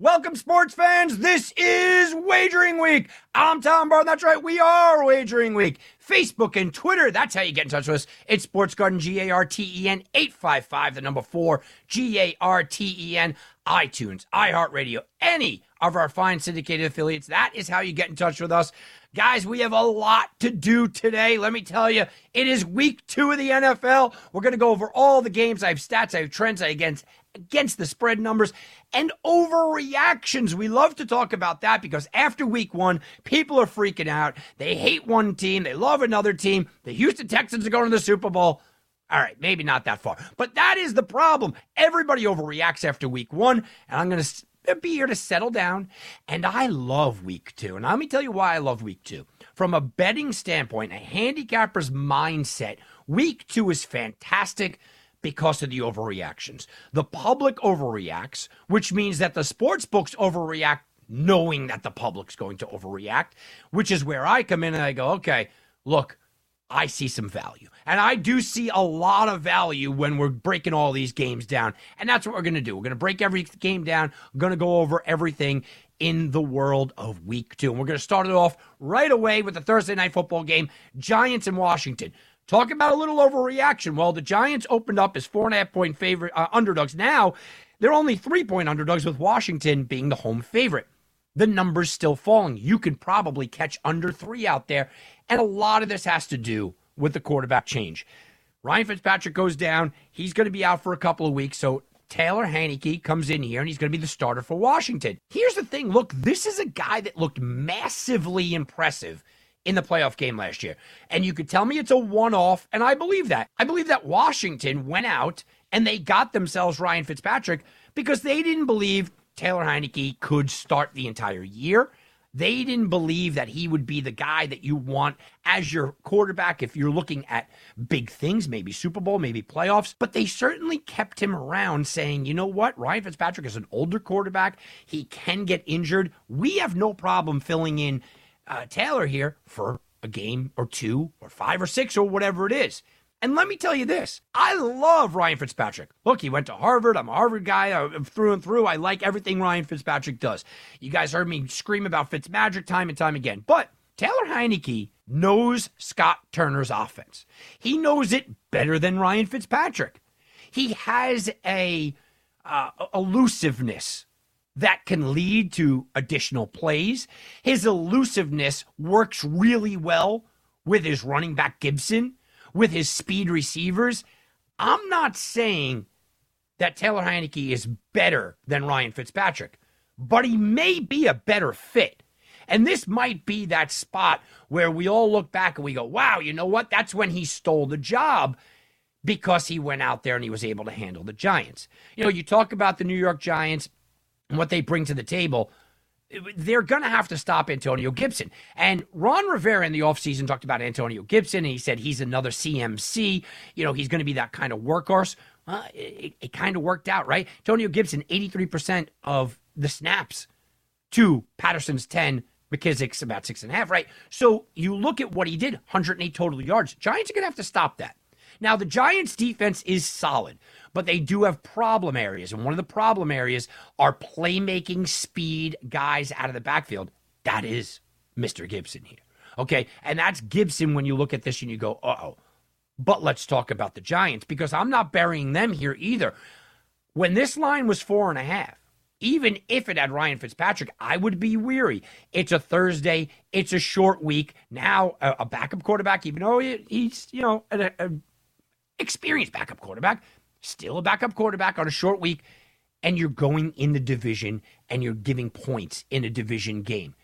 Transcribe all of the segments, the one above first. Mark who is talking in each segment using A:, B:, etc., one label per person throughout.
A: Welcome, sports fans. This is Wagering Week. I'm Tom Barr. That's right. We are Wagering Week. Facebook and Twitter. That's how you get in touch with us. It's Sports Garden, G A R T E N, 855, the number four, G A R T E N, iTunes, iHeartRadio, any of our fine syndicated affiliates. That is how you get in touch with us. Guys, we have a lot to do today. Let me tell you, it is week two of the NFL. We're going to go over all the games. I have stats, I have trends, I against against the spread numbers and overreactions. We love to talk about that because after week one, people are freaking out. They hate one team, they love another team. The Houston Texans are going to the Super Bowl. All right, maybe not that far, but that is the problem. Everybody overreacts after week one, and I'm going to be here to settle down. And I love week two. And let me tell you why I love week two. From a betting standpoint, a handicapper's mindset, week two is fantastic because of the overreactions. The public overreacts, which means that the sports books overreact knowing that the public's going to overreact, which is where I come in and I go, okay, look, I see some value. And I do see a lot of value when we're breaking all these games down. And that's what we're going to do. We're going to break every game down. We're going to go over everything in the world of week two. And we're going to start it off right away with the Thursday night football game Giants in Washington. Talk about a little overreaction. Well, the Giants opened up as four and a half point favorite uh, underdogs. Now they're only three point underdogs, with Washington being the home favorite. The number's still falling. You can probably catch under three out there. And a lot of this has to do with the quarterback change. Ryan Fitzpatrick goes down. He's going to be out for a couple of weeks. So Taylor Heinicke comes in here and he's going to be the starter for Washington. Here's the thing look, this is a guy that looked massively impressive in the playoff game last year. And you could tell me it's a one off, and I believe that. I believe that Washington went out and they got themselves Ryan Fitzpatrick because they didn't believe Taylor Heinicke could start the entire year. They didn't believe that he would be the guy that you want as your quarterback if you're looking at big things, maybe Super Bowl, maybe playoffs. But they certainly kept him around saying, you know what? Ryan Fitzpatrick is an older quarterback. He can get injured. We have no problem filling in uh, Taylor here for a game or two or five or six or whatever it is. And let me tell you this I love Ryan Fitzpatrick. Look, he went to Harvard. I'm a Harvard guy I'm through and through. I like everything Ryan Fitzpatrick does. You guys heard me scream about Fitzmagic time and time again. But Taylor Heinicke knows Scott Turner's offense, he knows it better than Ryan Fitzpatrick. He has a uh, elusiveness that can lead to additional plays. His elusiveness works really well with his running back Gibson, with his speed receivers. I'm not saying that Taylor Heinicke is better than Ryan Fitzpatrick, but he may be a better fit. And this might be that spot where we all look back and we go, wow, you know what? That's when he stole the job because he went out there and he was able to handle the Giants. You know, you talk about the New York Giants what they bring to the table, they're going to have to stop Antonio Gibson. And Ron Rivera in the offseason talked about Antonio Gibson, and he said he's another CMC. You know, he's going to be that kind of workhorse. Well, it, it kind of worked out, right? Antonio Gibson, 83% of the snaps to Patterson's 10, McKissic's about six and a half, right? So you look at what he did 108 total yards. Giants are going to have to stop that. Now, the Giants' defense is solid but they do have problem areas. And one of the problem areas are playmaking speed guys out of the backfield. That is Mr. Gibson here. Okay. And that's Gibson when you look at this and you go, uh oh. But let's talk about the Giants because I'm not burying them here either. When this line was four and a half, even if it had Ryan Fitzpatrick, I would be weary. It's a Thursday. It's a short week. Now, a, a backup quarterback, even though he, he's, you know, an experienced backup quarterback, still a backup quarterback on a short week, and you're going in the division and you're giving points in a division game.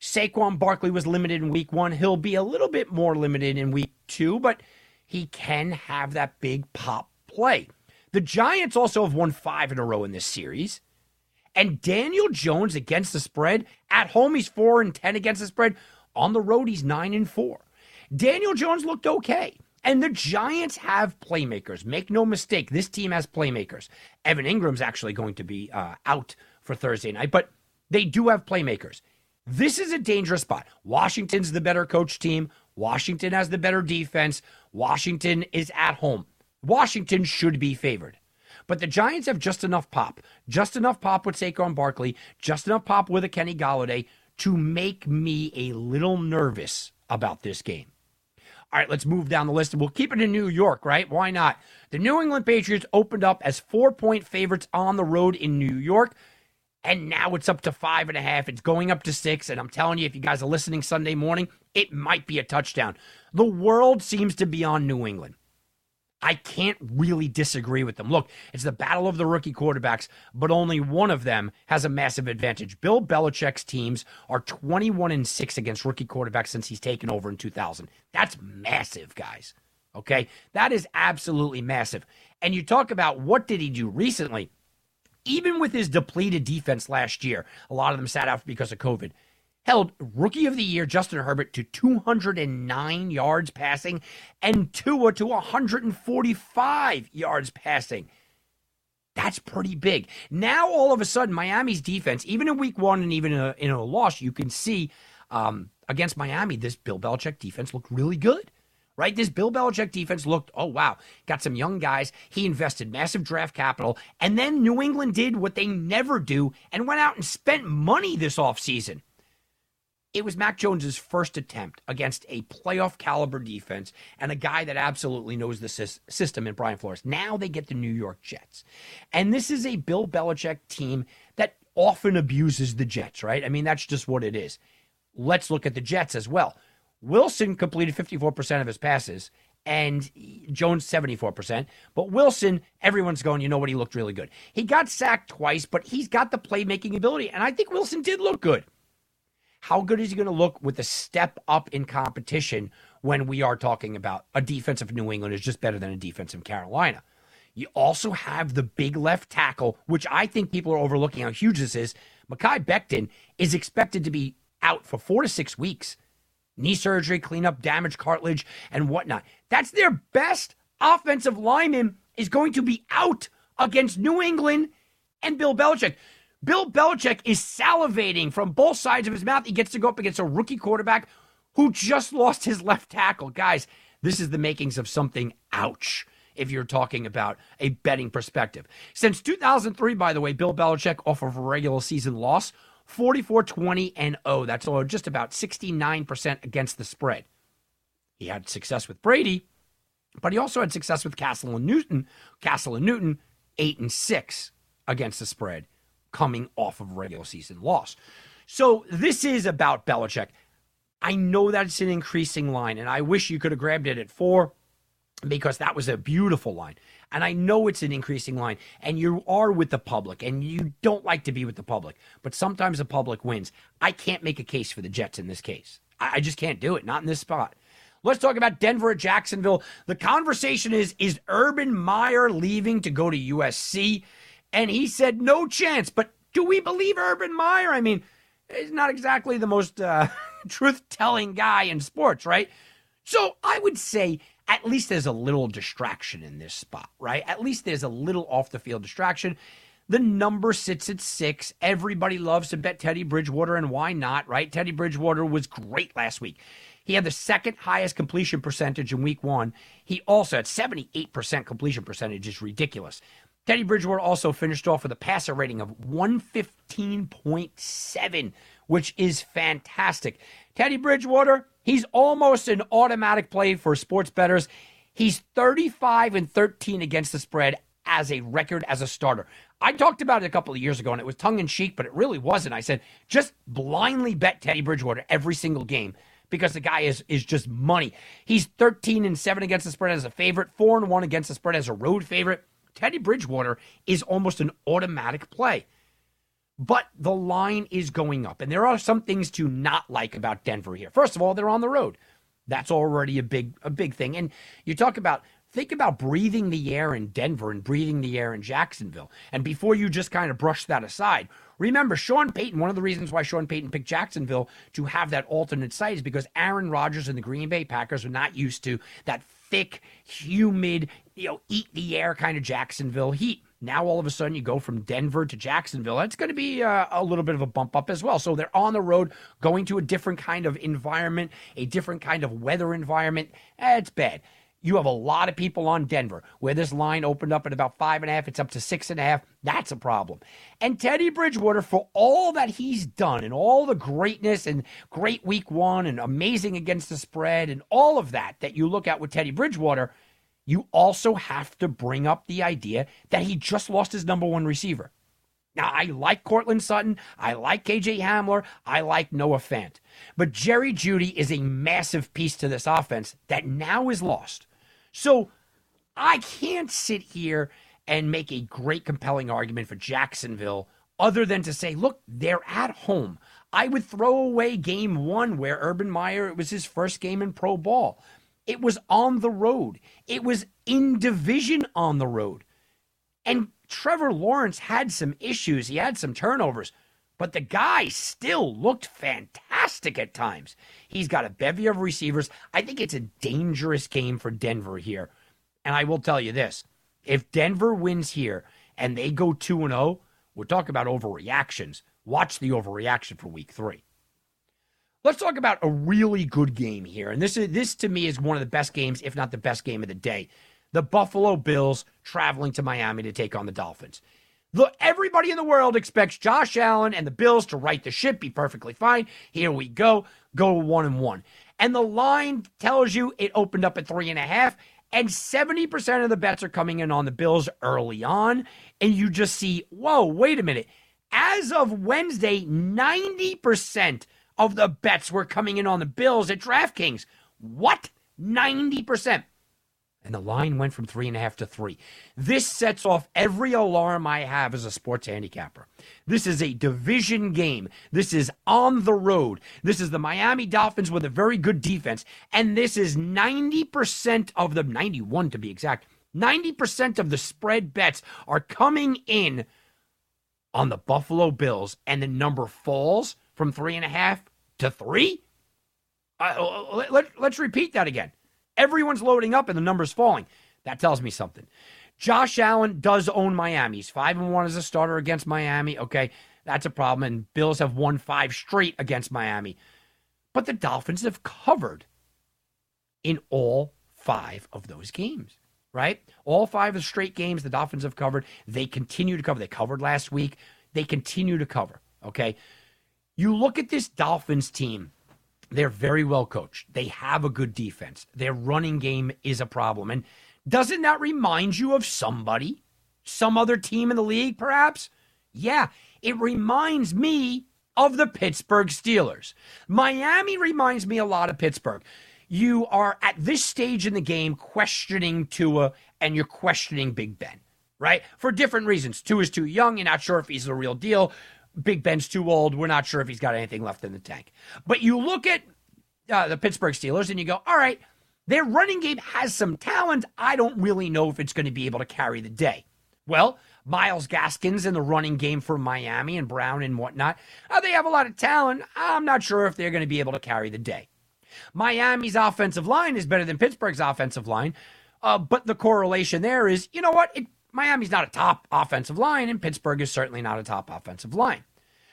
A: Saquon Barkley was limited in week one. He'll be a little bit more limited in week two, but he can have that big pop play. The Giants also have won five in a row in this series. And Daniel Jones against the spread at home, he's four and ten against the spread. On the road, he's nine and four. Daniel Jones looked okay. And the Giants have playmakers. Make no mistake, this team has playmakers. Evan Engram's actually going to be uh, out for Thursday night, but they do have playmakers. This is a dangerous spot. Washington's the better coach team. Washington has the better defense. Washington is at home. Washington should be favored. But the Giants have just enough pop, just enough pop with Saquon Barkley, just enough pop with a Kenny Golladay to make me a little nervous about this game. All right, let's move down the list and we'll keep it in New York, right? Why not? The New England Patriots opened up as four point favorites on the road in New York. And now it's up to five and a half. It's going up to six. And I'm telling you, if you guys are listening Sunday morning, it might be a touchdown. The world seems to be on New England. I can't really disagree with them. Look, it's the battle of the rookie quarterbacks, but only one of them has a massive advantage. Bill Belichick's teams are 21 and 6 against rookie quarterbacks since he's taken over in 2000. That's massive, guys. Okay? That is absolutely massive. And you talk about what did he do recently? Even with his depleted defense last year, a lot of them sat out because of COVID held rookie of the year Justin Herbert to 209 yards passing and Tua to 145 yards passing. That's pretty big. Now, all of a sudden, Miami's defense, even in week one and even in a, in a loss, you can see um, against Miami, this Bill Belichick defense looked really good. Right? This Bill Belichick defense looked, oh, wow, got some young guys. He invested massive draft capital. And then New England did what they never do and went out and spent money this offseason it was Mac Jones's first attempt against a playoff caliber defense and a guy that absolutely knows the system in Brian Flores. Now they get the New York Jets. And this is a Bill Belichick team that often abuses the Jets, right? I mean, that's just what it is. Let's look at the Jets as well. Wilson completed 54% of his passes and Jones 74%. But Wilson, everyone's going, you know what, he looked really good. He got sacked twice, but he's got the playmaking ability. And I think Wilson did look good. How good is he going to look with a step up in competition when we are talking about a defense of New England is just better than a defense of Carolina? You also have the big left tackle, which I think people are overlooking how huge this is. Mekhi Becton is expected to be out for four to six weeks. Knee surgery, clean up damaged cartilage, and whatnot. That's their best offensive lineman is going to be out against New England and Bill Belichick. Bill Belichick is salivating from both sides of his mouth. He gets to go up against a rookie quarterback who just lost his left tackle. Guys, this is the makings of something ouch if you're talking about a betting perspective. Since 2003, by the way, Bill Belichick off of a regular season loss, 44 20 and 0. That's just about 69% against the spread. He had success with Brady, but he also had success with Cassel and Newton. Cassel and Newton, 8 and 6 against the spread coming off of regular season loss. So this is about Belichick. I know that it's an increasing line, and I wish you could have grabbed it at four because that was a beautiful line. And I know it's an increasing line, and you are with the public, and you don't like to be with the public, but sometimes the public wins. I can't make a case for the Jets in this case. I just can't do it, not in this spot. Let's talk about Denver at Jacksonville. The conversation is Is Urban Meyer leaving to go to USC? And he said, no chance. But do we believe Urban Meyer? I mean, he's not exactly the most uh, truth telling guy in sports, right? So I would say at least there's a little distraction in this spot, right? At least there's a little off the field distraction. The number sits at six. Everybody loves to bet Teddy Bridgewater, and why not, right? Teddy Bridgewater was great last week. He had the second highest completion percentage in week one. He also had 78% completion percentage, is ridiculous. Teddy Bridgewater also finished off with a passer rating of 115.7, which is fantastic. Teddy Bridgewater, he's almost an automatic play for sports bettors. He's 35 and 13 against the spread as a record as a starter. I talked about it a couple of years ago and it was tongue in cheek, but it really wasn't. I said, just blindly bet Teddy Bridgewater every single game because the guy is is just money. He's 13 and 7 against the spread as a favorite, 4 and 1 against the spread as a road favorite. Teddy Bridgewater is almost an automatic play. But the line is going up. And there are some things to not like about Denver here. First of all, they're on the road. That's already a big a big thing. And you talk about think about breathing the air in Denver and breathing the air in Jacksonville. And before you just kind of brush that aside, remember Sean Payton, one of the reasons why Sean Payton picked Jacksonville to have that alternate site is because Aaron Rodgers and the Green Bay Packers are not used to that thick, humid, you know, eat the air kind of Jacksonville heat. Now all of a sudden you go from Denver to Jacksonville. That's going to be uh, a little bit of a bump up as well. So they're on the road, going to a different kind of environment, a different kind of weather environment. Eh, it's bad. You have a lot of people on Denver where this line opened up at about five and a half. It's up to six and a half. That's a problem. And Teddy Bridgewater, for all that he's done and all the greatness and great week one and amazing against the spread and all of that that you look at with Teddy Bridgewater, you also have to bring up the idea that he just lost his number one receiver. Now, I like Courtland Sutton. I like KJ Hamler. I like Noah Fant. But Jerry Jeudy is a massive piece to this offense that now is lost. So I can't sit here and make a great, compelling argument for Jacksonville other than to say, look, they're at home. I would throw away game one where Urban Meyer, it was his first game in pro ball. It was on the road, it was in division on the road. And Trevor Lawrence had some issues, he had some turnovers, but the guy still looked fantastic at times. He's got a bevy of receivers. I think it's a dangerous game for Denver here. And I will tell you this if Denver wins here and they go 2 0, we're talking about overreactions. Watch the overreaction for week three. Let's talk about a really good game here. And this is this to me is one of the best games, if not the best game of the day. The Buffalo Bills traveling to Miami to take on the Dolphins. Everybody in the world expects Josh Allen and the Bills to right the ship, be perfectly fine. Here we go, go one and one. And the line tells you it opened up at three and a half, and 70% of the bets are coming in on the Bills early on. And you just see, whoa, wait a minute. As of Wednesday, 90% of the bets were coming in on the Bills at DraftKings. What? 90% and the line went from three and a half to three. This sets off every alarm I have as a sports handicapper. This is a division game. This is on the road. This is the Miami Dolphins with a very good defense. And this is 90% of the 91 to be exact. 90% of the spread bets are coming in on the Buffalo Bills, and the number falls from three and a half to three. Uh, let, let's repeat that again. Everyone's loading up and the numbers falling. That tells me something. Josh Allen does own Miami. He's five and one as a starter against Miami. Okay, that's a problem. And Bills have won five straight against Miami. But the Dolphins have covered in all five of those games, right? All five of the straight games the Dolphins have covered. They continue to cover. They covered last week. They continue to cover. Okay. You look at this Dolphins team they're very well coached. They have a good defense. Their running game is a problem. And doesn't that remind you of somebody? Some other team in the league, perhaps? Yeah, it reminds me of the Pittsburgh Steelers. Miami reminds me a lot of Pittsburgh. You are at this stage in the game questioning Tua and you're questioning Big Ben, right? For different reasons. Tua is too young. You're not sure if he's the real deal. Big Ben's too old. We're not sure if he's got anything left in the tank. But you look at uh, the Pittsburgh Steelers and you go, all right, their running game has some talent. I don't really know if it's going to be able to carry the day. Well, Myles Gaskins in the running game for Miami and Brown and whatnot, uh, they have a lot of talent. I'm not sure if they're going to be able to carry the day. Miami's offensive line is better than Pittsburgh's offensive line, uh, but the correlation there is, you know what? It, Miami's not a top offensive line, and Pittsburgh is certainly not a top offensive line.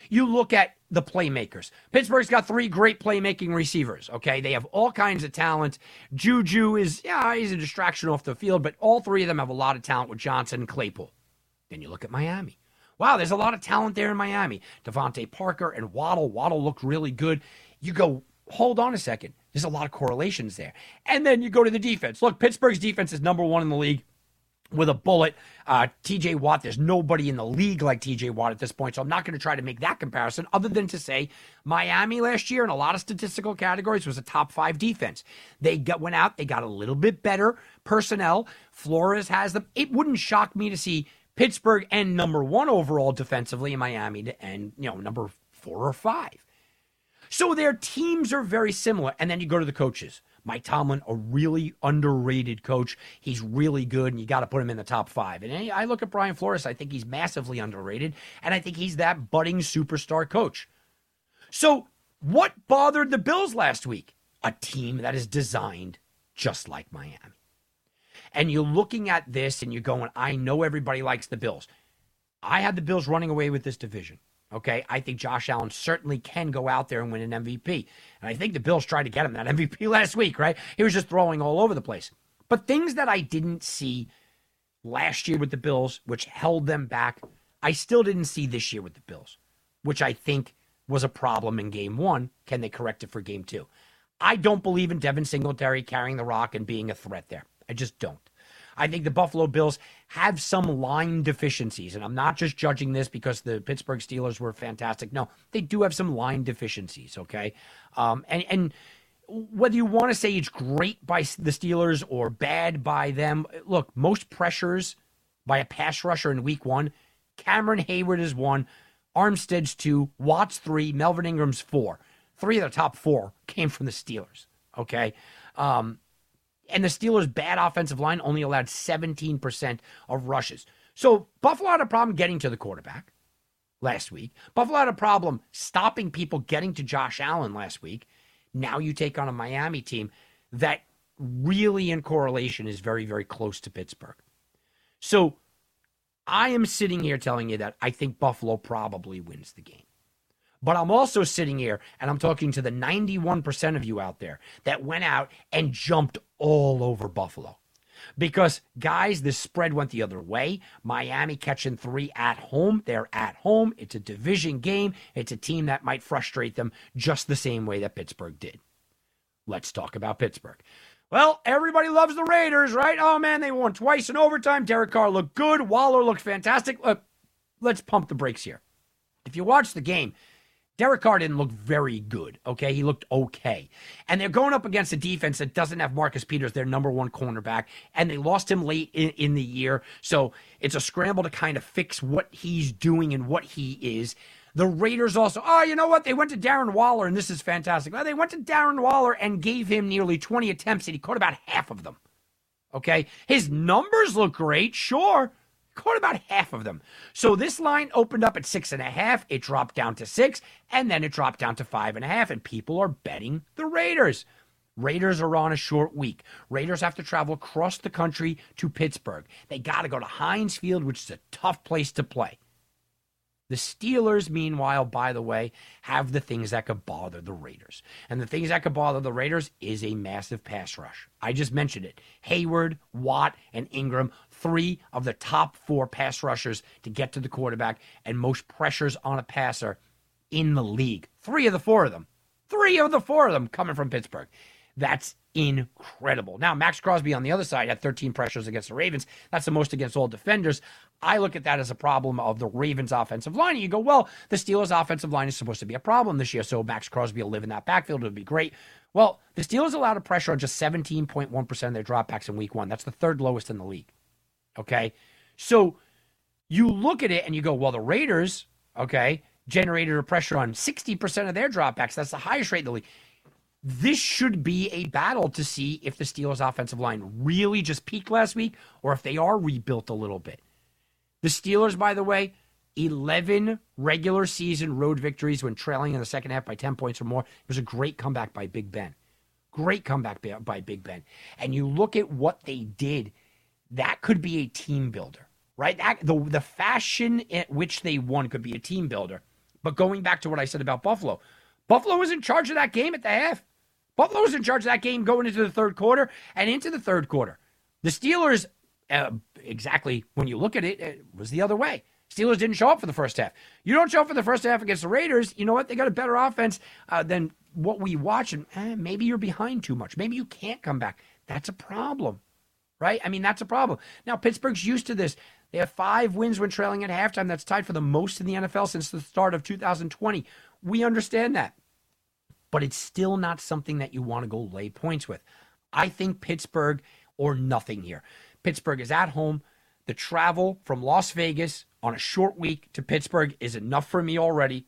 A: You look at the playmakers. Pittsburgh's got three great playmaking receivers. Okay, they have all kinds of talent. Juju is yeah, he's a distraction off the field, but all three of them have a lot of talent with Johnson and Claypool. Then you look at Miami. Wow, there's a lot of talent there in Miami. DeVante Parker and Waddle. Waddle looked really good. You go, hold on a second. There's a lot of correlations there. And then you go to the defense. Look, Pittsburgh's defense is number one in the league with a bullet. Uh, TJ Watt, there's nobody in the league like TJ Watt at this point. So I'm not going to try to make that comparison other than to say Miami last year in a lot of statistical categories was a top five defense. They got, went out, they got a little bit better personnel. Flores has them. It wouldn't shock me to see Pittsburgh end number one overall defensively in Miami to end, you know, number four or five. So their teams are very similar. And then you go to the coaches. Mike Tomlin, a really underrated coach. He's really good, and you got to put him in the top five. And I look at Brian Flores, I think he's massively underrated, and I think he's that budding superstar coach. So, what bothered the Bills last week? A team that is designed just like Miami. And you're looking at this and you're going, I know everybody likes the Bills. I had the Bills running away with this division. Okay, I think Josh Allen certainly can go out there and win an MVP. And I think the Bills tried to get him that MVP last week, right? He was just throwing all over the place. But things that I didn't see last year with the Bills, which held them back, I still didn't see this year with the Bills, which I think was a problem in game one. Can they correct it for game two? I don't believe in Devin Singletary carrying the rock and being a threat there. I just don't. I think the Buffalo Bills have some line deficiencies. And I'm not just judging this because the Pittsburgh Steelers were fantastic. No, they do have some line deficiencies, okay? Um, and, and whether you want to say it's great by the Steelers or bad by them, look, most pressures by a pass rusher in week one, Cameron Heyward is one, Armstead's two, Watts three, Melvin Ingram's four. Three of the top four came from the Steelers, okay? Um, and the Steelers' bad offensive line only allowed 17% of rushes. So Buffalo had a problem getting to the quarterback last week. Buffalo had a problem stopping people getting to Josh Allen last week. Now you take on a Miami team that really, in correlation, is very, very close to Pittsburgh. So I am sitting here telling you that I think Buffalo probably wins the game. But I'm also sitting here and I'm talking to the 91% of you out there that went out and jumped all over Buffalo. Because, guys, this spread went the other way. Miami catching three at home. They're at home. It's a division game. It's a team that might frustrate them just the same way that Pittsburgh did. Let's talk about Pittsburgh. Well, everybody loves the Raiders, right? Oh, man, they won twice in overtime. Derek Carr looked good. Waller looked fantastic. Look, let's pump the brakes here. If you watch the game, Derek Carr didn't look very good, okay? He looked okay. And they're going up against a defense that doesn't have Marcus Peters, their number one cornerback, and they lost him late in, in the year. So it's a scramble to kind of fix what he's doing and what he is. The Raiders also, oh, you know what? They went to Darren Waller, and this is fantastic. Well, they went to Darren Waller and gave him nearly 20 attempts, and he caught about half of them. Okay? His numbers look great, sure caught about half of them. So this line opened up at six and a half. It dropped down to six, and then it dropped down to five and a half. And people are betting the Raiders. Raiders are on a short week. Raiders have to travel across the country to Pittsburgh. They got to go to Heinz Field, which is a tough place to play. The Steelers, meanwhile, by the way, have the things that could bother the Raiders. And the things that could bother the Raiders is a massive pass rush. I just mentioned it. Heyward, Watt, and Ingram, three of the top four pass rushers to get to the quarterback and most pressures on a passer in the league. Three of the four of them. Three of the four of them coming from Pittsburgh. That's incredible. Now, Maxx Crosby on the other side had 13 pressures against the Ravens. That's the most against all defenders. I look at that as a problem of the Ravens' offensive line. You go, well, the Steelers' offensive line is supposed to be a problem this year, so Maxx Crosby will live in that backfield. It would be great. Well, the Steelers allowed a pressure on just 17.1% of their dropbacks in week one. That's the third lowest in the league. Okay. So you look at it and you go, well, the Raiders, okay, generated a pressure on 60% of their dropbacks. That's the highest rate in the league this should be a battle to see if the Steelers' offensive line really just peaked last week or if they are rebuilt a little bit. The Steelers, by the way, 11 regular season road victories when trailing in the second half by 10 points or more. It was a great comeback by Big Ben. Great comeback by Big Ben. And you look at what they did, that could be a team builder, right? That, the, the fashion in which they won could be a team builder. But going back to what I said about Buffalo, Buffalo was in charge of that game at the half. Buffalo was in charge of that game going into the third quarter and into the third quarter. The Steelers, uh, exactly when you look at it, it was the other way. Steelers didn't show up for the first half. You don't show up for the first half against the Raiders. You know what? They got a better offense uh, than what we watch, and eh, maybe you're behind too much. Maybe you can't come back. That's a problem. Right? I mean, that's a problem. Now, Pittsburgh's used to this. They have five wins when trailing at halftime. That's tied for the most in the NFL since the start of 2020. We understand that. But it's still not something that you want to go lay points with. I think Pittsburgh or nothing here. Pittsburgh is at home. The travel from Las Vegas on a short week to Pittsburgh is enough for me already.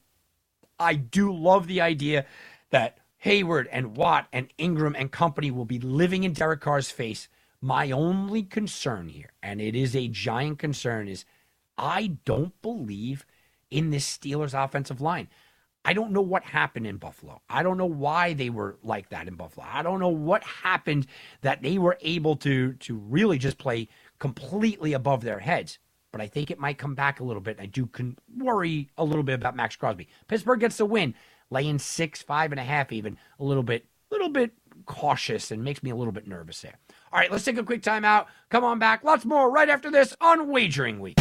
A: I do love the idea that Heyward and Watt and Ingram and company will be living in Derek Carr's face. My only concern here, and it is a giant concern, is I don't believe in this Steelers offensive line. I don't know what happened in Buffalo. I don't know why they were like that in Buffalo. I don't know what happened that they were able to to really just play completely above their heads. But I think it might come back a little bit. I do con- worry a little bit about Maxx Crosby. Pittsburgh gets the win, laying six, five and a half, even a little bit, little bit cautious, and makes me a little bit nervous there. All right, let's take a quick timeout. Come on back. Lots more right after this on Wagering Week.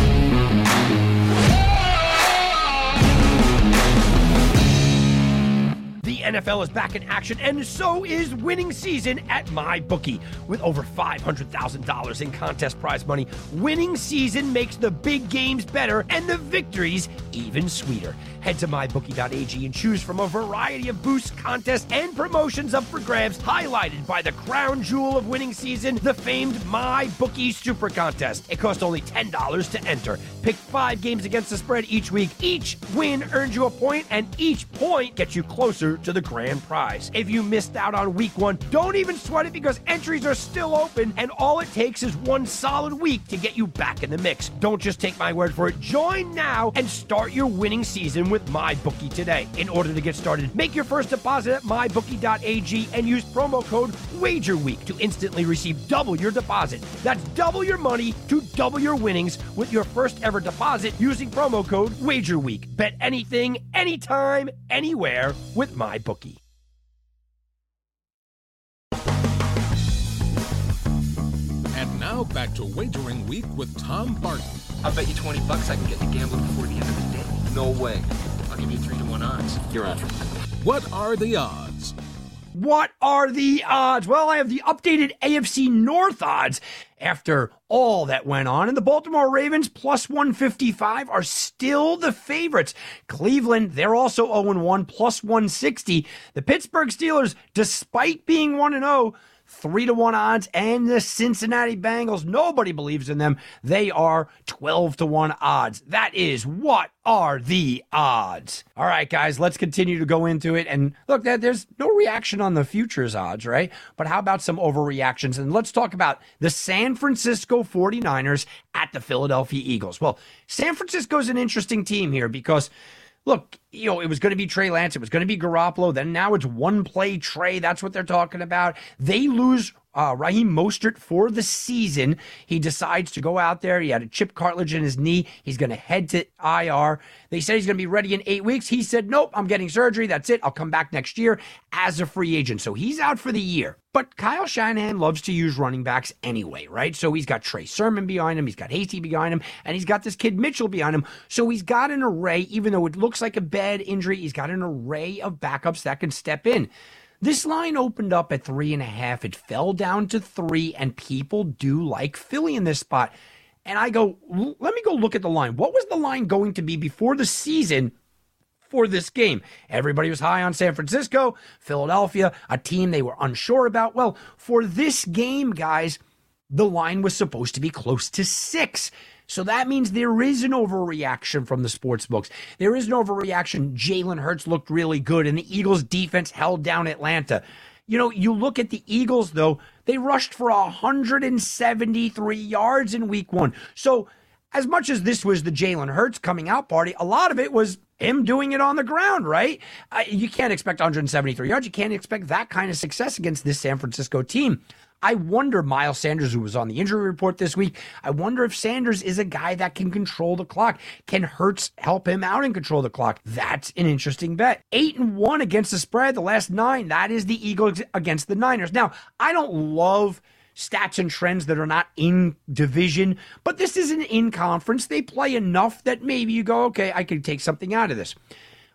A: The NFL is back in action, and so is winning season at MyBookie. With over $500,000 in contest prize money, winning season makes the big games better and the victories even sweeter. Head to mybookie.ag and choose from a variety of boosts, contests, and promotions up for grabs, highlighted by the crown jewel of winning season, the famed MyBookie Super Contest. It costs only $10 to enter. Pick five games against the spread each week. Each win earns you a point, and each point gets you closer to the grand prize. If you missed out on week one, don't even sweat it because entries are still open, and all it takes is one solid week to get you back in the mix. Don't just take my word for it. Join now and start your winning season with MyBookie today. In order to get started, make your first deposit at mybookie.ag and use promo code WAGERWEEK to instantly receive double your deposit. That's double your money to double your winnings with your first ever deposit using promo code WAGERWEEK. Bet anything, anytime, anywhere with my bookie.
B: And now back to Wagering Week with Tom Barton.
C: I'll bet you 20 bucks I can get to gambling before the end of the day.
D: No way.
C: I'll give you 3 to 1 odds.
D: You're on.
B: What are the odds?
A: What are the odds? Well, I have the updated AFC North odds after all that went on. And the Baltimore Ravens plus 155 are still the favorites. Cleveland, they're also 0 1 plus 160. The Pittsburgh Steelers, despite being 1 0, three to one odds, and the Cincinnati Bengals. Nobody believes in them. They are 12 to one odds. That is what are the odds? All right, guys, let's continue to go into it. And look, there's no reaction on the futures odds, right? But how about some overreactions? And let's talk about the San Francisco 49ers at the Philadelphia Eagles. Well, San Francisco's an interesting team here because look, you know, it was going to be Trey Lance, it was going to be Garoppolo. Then now it's one play Trey. That's what they're talking about. They lose uh, Raheem Mostert for the season. He decides to go out there. He had a chip cartilage in his knee. He's going to head to IR. They said he's going to be ready in eight weeks. He said, nope, I'm getting surgery. That's it. I'll come back next year as a free agent. So he's out for the year. But Kyle Shanahan loves to use running backs anyway, right? So he's got Trey Sermon behind him, he's got Hasty behind him, and he's got this kid Mitchell behind him. So he's got an array, even though it looks like a bad injury, he's got an array of backups that can step in. This line opened up at three and a half. It fell down to three, and people do like Philly in this spot. And I go, let me go look at the line. What was the line going to be before the season for this game. Everybody was high on San Francisco, Philadelphia, a team they were unsure about. Well, for this game, guys, the line was supposed to be close to six. So that means there is an overreaction from the sports books. There is an overreaction. Jalen Hurts looked really good, and the Eagles' defense held down Atlanta. You know, you look at the Eagles, though, they rushed for 173 yards in week one. So, as much as this was the Jalen Hurts coming out party, a lot of it was him doing it on the ground, right? Uh, you can't expect 173 yards. You can't expect that kind of success against this San Francisco team. I wonder, Miles Sanders, who was on the injury report this week, I wonder if Sanders is a guy that can control the clock. Can Hurts help him out and control the clock? That's an interesting bet. Eight and one against the spread, the last nine. That is the Eagles against the Niners. Now, I don't love stats and trends that are not in division, but this is an in conference. They play enough that maybe you go, okay, I can take something out of this.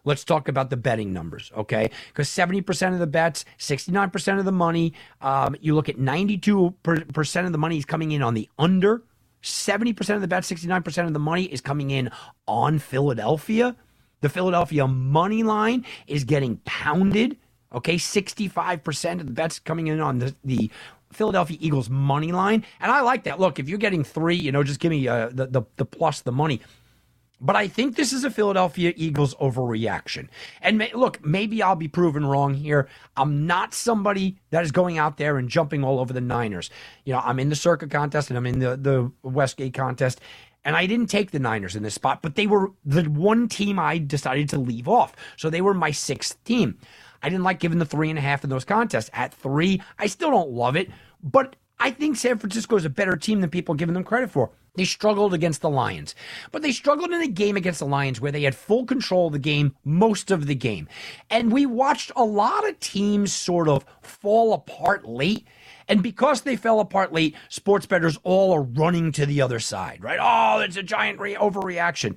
A: Let's talk about the betting numbers, okay? Because 70% of the bets, 69% of the money, um, you look at 92% of the money is coming in on the under. 70% of the bets, 69% of the money is coming in on Philadelphia. The Philadelphia money line is getting pounded. Okay, 65% of the bets coming in on the, the Philadelphia Eagles money line. And I like that. Look, if you're getting three, you know, just give me uh, the, the, the plus the money. But I think this is a Philadelphia Eagles overreaction. And may, look, maybe I'll be proven wrong here. I'm not somebody that is going out there and jumping all over the Niners. You know, I'm in the Circa contest and I'm in the, the Westgate contest. And I didn't take the Niners in this spot, but they were the one team I decided to leave off. So they were my sixth team. I didn't like giving the three and a half in those contests. At three, I still don't love it, but I think San Francisco is a better team than people giving them credit for. They struggled against the Lions, but they struggled in a game against the Lions where they had full control of the game most of the game. And we watched a lot of teams sort of fall apart late. And because they fell apart late, sports bettors all are running to the other side, right? Oh, it's a giant re- overreaction.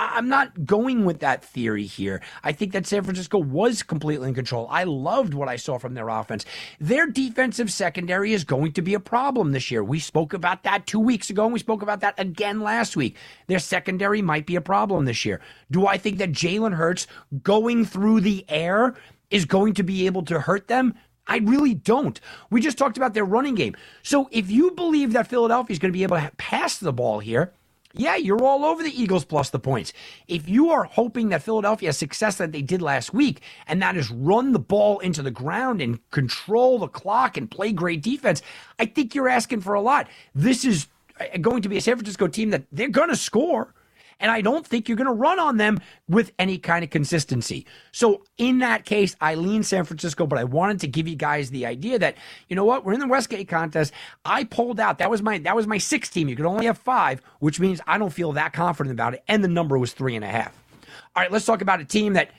A: I'm not going with that theory here. I think that San Francisco was completely in control. I loved what I saw from their offense. Their defensive secondary is going to be a problem this year. We spoke about that two weeks ago, and we spoke about that again last week. Their secondary might be a problem this year. Do I think that Jalen Hurts going through the air is going to be able to hurt them? I really don't. We just talked about their running game. So if you believe that Philadelphia is going to be able to pass the ball here, yeah, you're all over the Eagles plus the points. If you are hoping that Philadelphia has success that they did last week, and that is run the ball into the ground and control the clock and play great defense, I think you're asking for a lot. This is uh, going to be a San Francisco team that they're going to score. And I don't think you're going to run on them with any kind of consistency. So in that case, I lean San Francisco, but I wanted to give you guys the idea that, you know what, we're in the Westgate contest. I pulled out. That was my that was my sixth team. You could only have five, which means I don't feel that confident about it. And the number was three and a half. All right, let's talk about a team that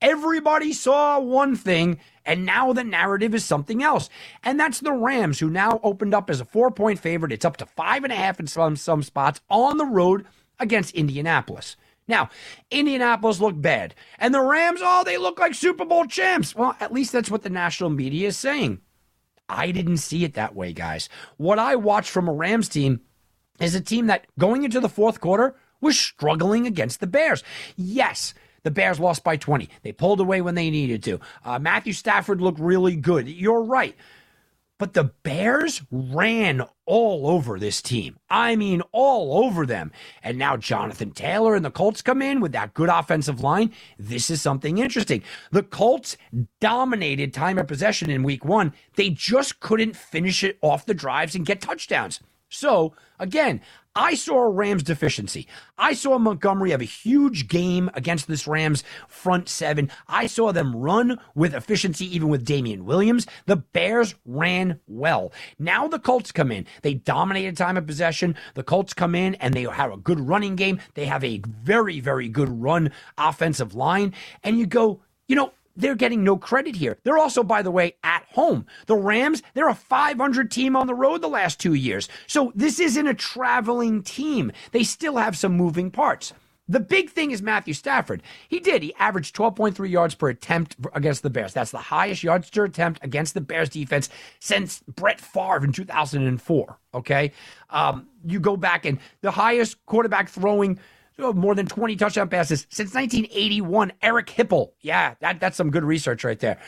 A: everybody saw one thing and now the narrative is something else. And that's the Rams, who now opened up as a four point favorite. It's up to five and a half in some, some spots on the road against Indianapolis. Now, Indianapolis looked bad, and the Rams, oh, they look like Super Bowl champs. Well, at least that's what the national media is saying. I didn't see it that way, guys. What I watched from a Rams team is a team that going into the fourth quarter was struggling against the Bears. Yes, the Bears lost by 20. They pulled away when they needed to. Uh, Matthew Stafford looked really good. You're right. But the Bears ran all over this team. I mean, all over them. And now Jonathan Taylor and the Colts come in with that good offensive line. This is something interesting. The Colts dominated time of possession in week one. They just couldn't finish it off the drives and get touchdowns. So, again, I saw a Rams deficiency. I saw Montgomery have a huge game against this Rams front seven. I saw them run with efficiency, even with Damien Williams. The Bears ran well. Now the Colts come in. They dominated time of possession. The Colts come in and they have a good running game. They have a very, very good run offensive line. And you go, you know, they're getting no credit here. They're also, by the way, at home. The Rams, they're a 500 team on the road the last two years. So this isn't a traveling team. They still have some moving parts. The big thing is Matthew Stafford. He did. He averaged 12.3 yards per attempt against the Bears. That's the highest yards per attempt against the Bears defense since Brett Favre in 2004. Okay. Um, you go back and the highest quarterback throwing more than 20 touchdown passes since 1981. Eric Hipple. Yeah, that, that's some good research right there.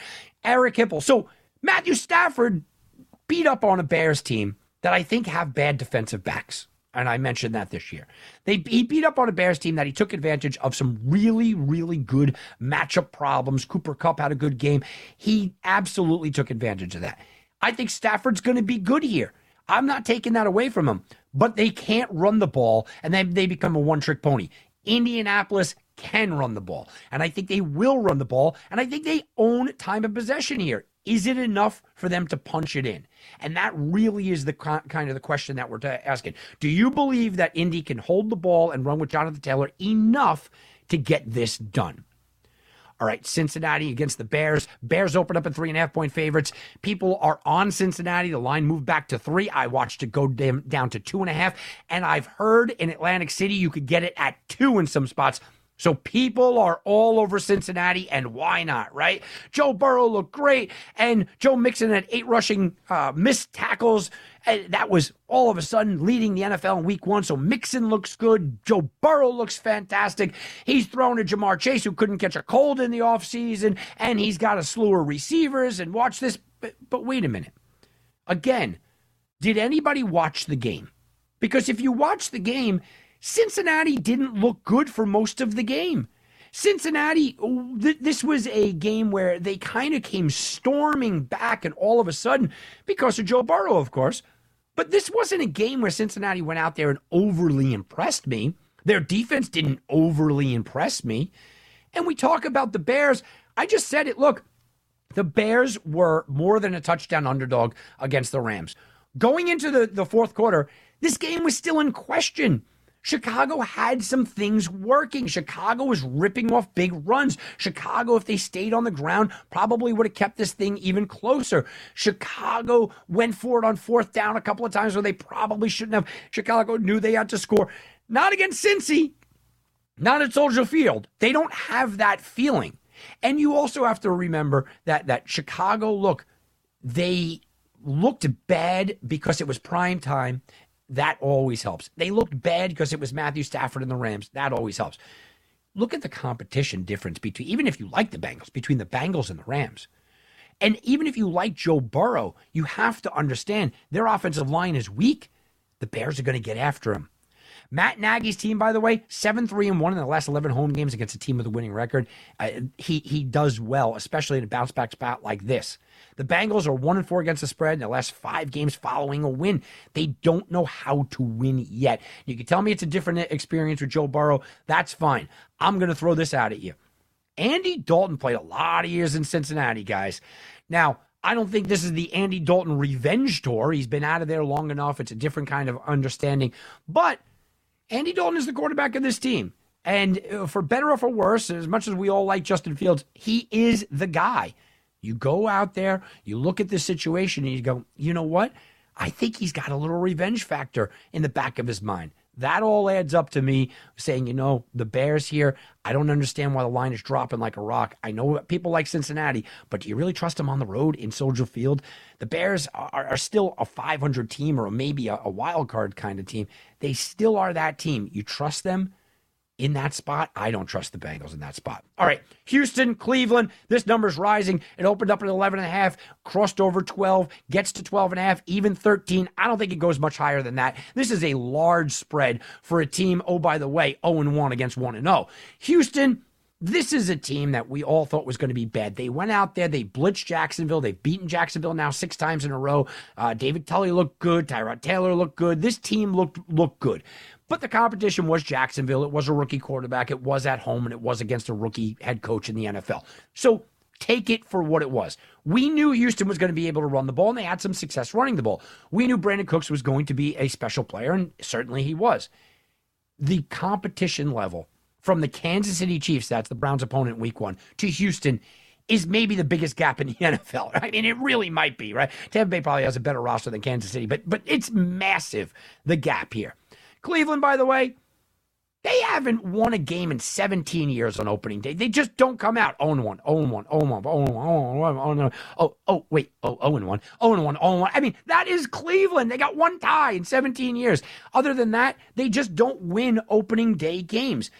A: Eric Hipple. So Matthew Stafford beat up on a Bears team that I think have bad defensive backs. And I mentioned that this year. They he beat up on a Bears team that he took advantage of some really, really good matchup problems. Cooper Kupp had a good game. He absolutely took advantage of that. I think Stafford's going to be good here. I'm not taking that away from them, but they can't run the ball, and then they become a one trick pony. Indianapolis can run the ball, and I think they will run the ball, and I think they own time of possession here. Is it enough for them to punch it in? And that really is the kind of the question that we're asking. Do you believe that Indy can hold the ball and run with Jonathan Taylor enough to get this done? All right, Cincinnati against the Bears. Bears open up at three and a half point favorites. People are on Cincinnati. The line moved back to three. I watched it go down to two and a half. And I've heard in Atlantic City you could get it at two in some spots. So people are all over Cincinnati, and why not, right? Joe Burrow looked great, and Joe Mixon had eight rushing uh, missed tackles. And that was all of a sudden leading the NFL in week one. So Mixon looks good. Joe Burrow looks fantastic. He's thrown to Ja'Marr Chase, who couldn't catch a cold in the offseason, and he's got a slew of receivers. And watch this. But, but wait a minute. Again, did anybody watch the game? Because if you watch the game, Cincinnati didn't look good for most of the game. Cincinnati, th- this was a game where they kind of came storming back, and all of a sudden, because of Joe Burrow, of course. But this wasn't a game where Cincinnati went out there and overly impressed me. Their defense didn't overly impress me. And we talk about the Bears. I just said it. Look, the Bears were more than a touchdown underdog against the Rams. Going into the, the fourth quarter, this game was still in question. Chicago had some things working. Chicago was ripping off big runs. Chicago, if they stayed on the ground, probably would have kept this thing even closer. Chicago went for it on fourth down a couple of times where they probably shouldn't have. Chicago knew they had to score. Not against Cincy, not at Soldier Field. They don't have that feeling. And you also have to remember that that Chicago look, they looked bad because it was prime time that always helps. They looked bad because it was Matthew Stafford and the Rams. That always helps. Look at the competition difference between, even if you like the Bengals, between the Bengals and the Rams. And even if you like Joe Burrow, you have to understand their offensive line is weak. The Bears are going to get after him. Matt Nagy's team, by the way, seven three and one in the last eleven home games against a team with a winning record. Uh, he he does well, especially in a bounce back spot like this. The Bengals are one and four against the spread in the last five games following a win. They don't know how to win yet. You can tell me it's a different experience with Joe Burrow. That's fine. I'm going to throw this out at you. Andy Dalton played a lot of years in Cincinnati, guys. Now, I don't think this is the Andy Dalton revenge tour. He's been out of there long enough. It's a different kind of understanding. But Andy Dalton is the quarterback of this team. And uh, for better or for worse, as much as we all like Justin Fields, he is the guy. You go out there, you look at the situation, and you go, you know what? I think he's got a little revenge factor in the back of his mind. That all adds up to me saying, you know, the Bears here, I don't understand why the line is dropping like a rock. I know people like Cincinnati, but do you really trust them on the road in Soldier Field? The Bears are, are still a 500 team or maybe a, a wild card kind of team. They still are that team. You trust them? In that spot. I don't trust the Bengals in that spot. All right, Houston, Cleveland. This number's rising. It opened up at 11 and a half, crossed over 12, gets to 12 and a half, even 13. I don't think it goes much higher than that. This is a large spread for a team, oh, by the way, 0 and 1 against 1 and 0. Houston, this is a team that we all thought was going to be bad. They went out there, they blitzed Jacksonville. They've beaten Jacksonville now six times in a row. Uh, David Culley looked good. Tyrod Taylor looked good. This team looked looked good. But the competition was Jacksonville. It was a rookie quarterback. It was at home, and it was against a rookie head coach in the NFL. So take it for what it was. We knew Houston was going to be able to run the ball, and they had some success running the ball. We knew Brandin Cooks was going to be a special player, and certainly he was. The competition level from the Kansas City Chiefs, that's the Browns' opponent week one, to Houston is maybe the biggest gap in the NFL. I mean, it really might be, right? Tampa Bay probably has a better roster than Kansas City, but but it's massive the gap here. Cleveland, by the way, they haven't won a game in 17 years on opening day. They just don't come out 0 1, 0 1, 0 1, 0 1, 0 1, Oh, oh, wait, oh, 0 1, 0 1, 0 1. I mean, that is Cleveland. They got one tie in 17 years. Other than that, they just don't win opening day games.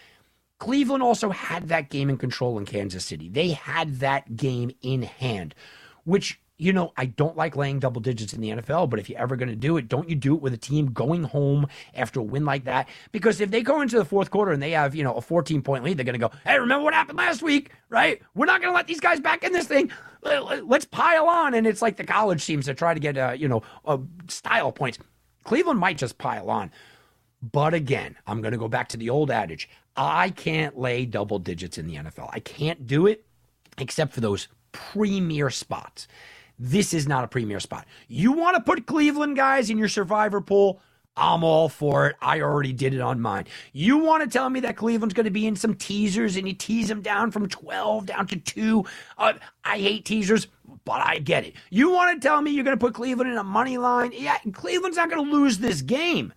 A: Cleveland also had that game in control in Kansas City. They had that game in hand, which you know, I don't like laying double digits in the NFL, but if you're ever going to do it, don't you do it with a team going home after a win like that? Because if they go into the fourth quarter and they have, you know, a 14 point lead, they're going to go, hey, remember what happened last week, right? We're not going to let these guys back in this thing. Let's pile on. And it's like the college teams that try to get, uh, you know, uh, style points. Cleveland might just pile on. But again, I'm going to go back to the old adage I can't lay double digits in the NFL. I can't do it except for those premier spots. This is not a premier spot. You want to put Cleveland guys in your survivor pool? I'm all for it. I already did it on mine. You want to tell me that Cleveland's going to be in some teasers and you tease them down from 12 down to 2? Uh, I hate teasers, but I get it. You want to tell me you're going to put Cleveland in a money line? Yeah, Cleveland's not going to lose this game.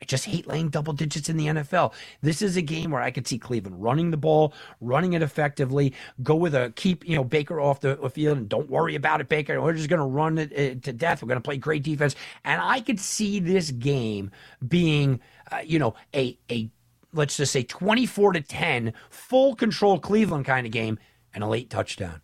A: I just hate laying double digits in the NFL. This is a game where I could see Cleveland running the ball, running it effectively, go with a keep, you know, Baker off the field and don't worry about it, Baker. We're just going to run it uh, to death. We're going to play great defense. And I could see this game being, uh, you know, a, a, let's just say 24 to 10, full control Cleveland kind of game and a late touchdown.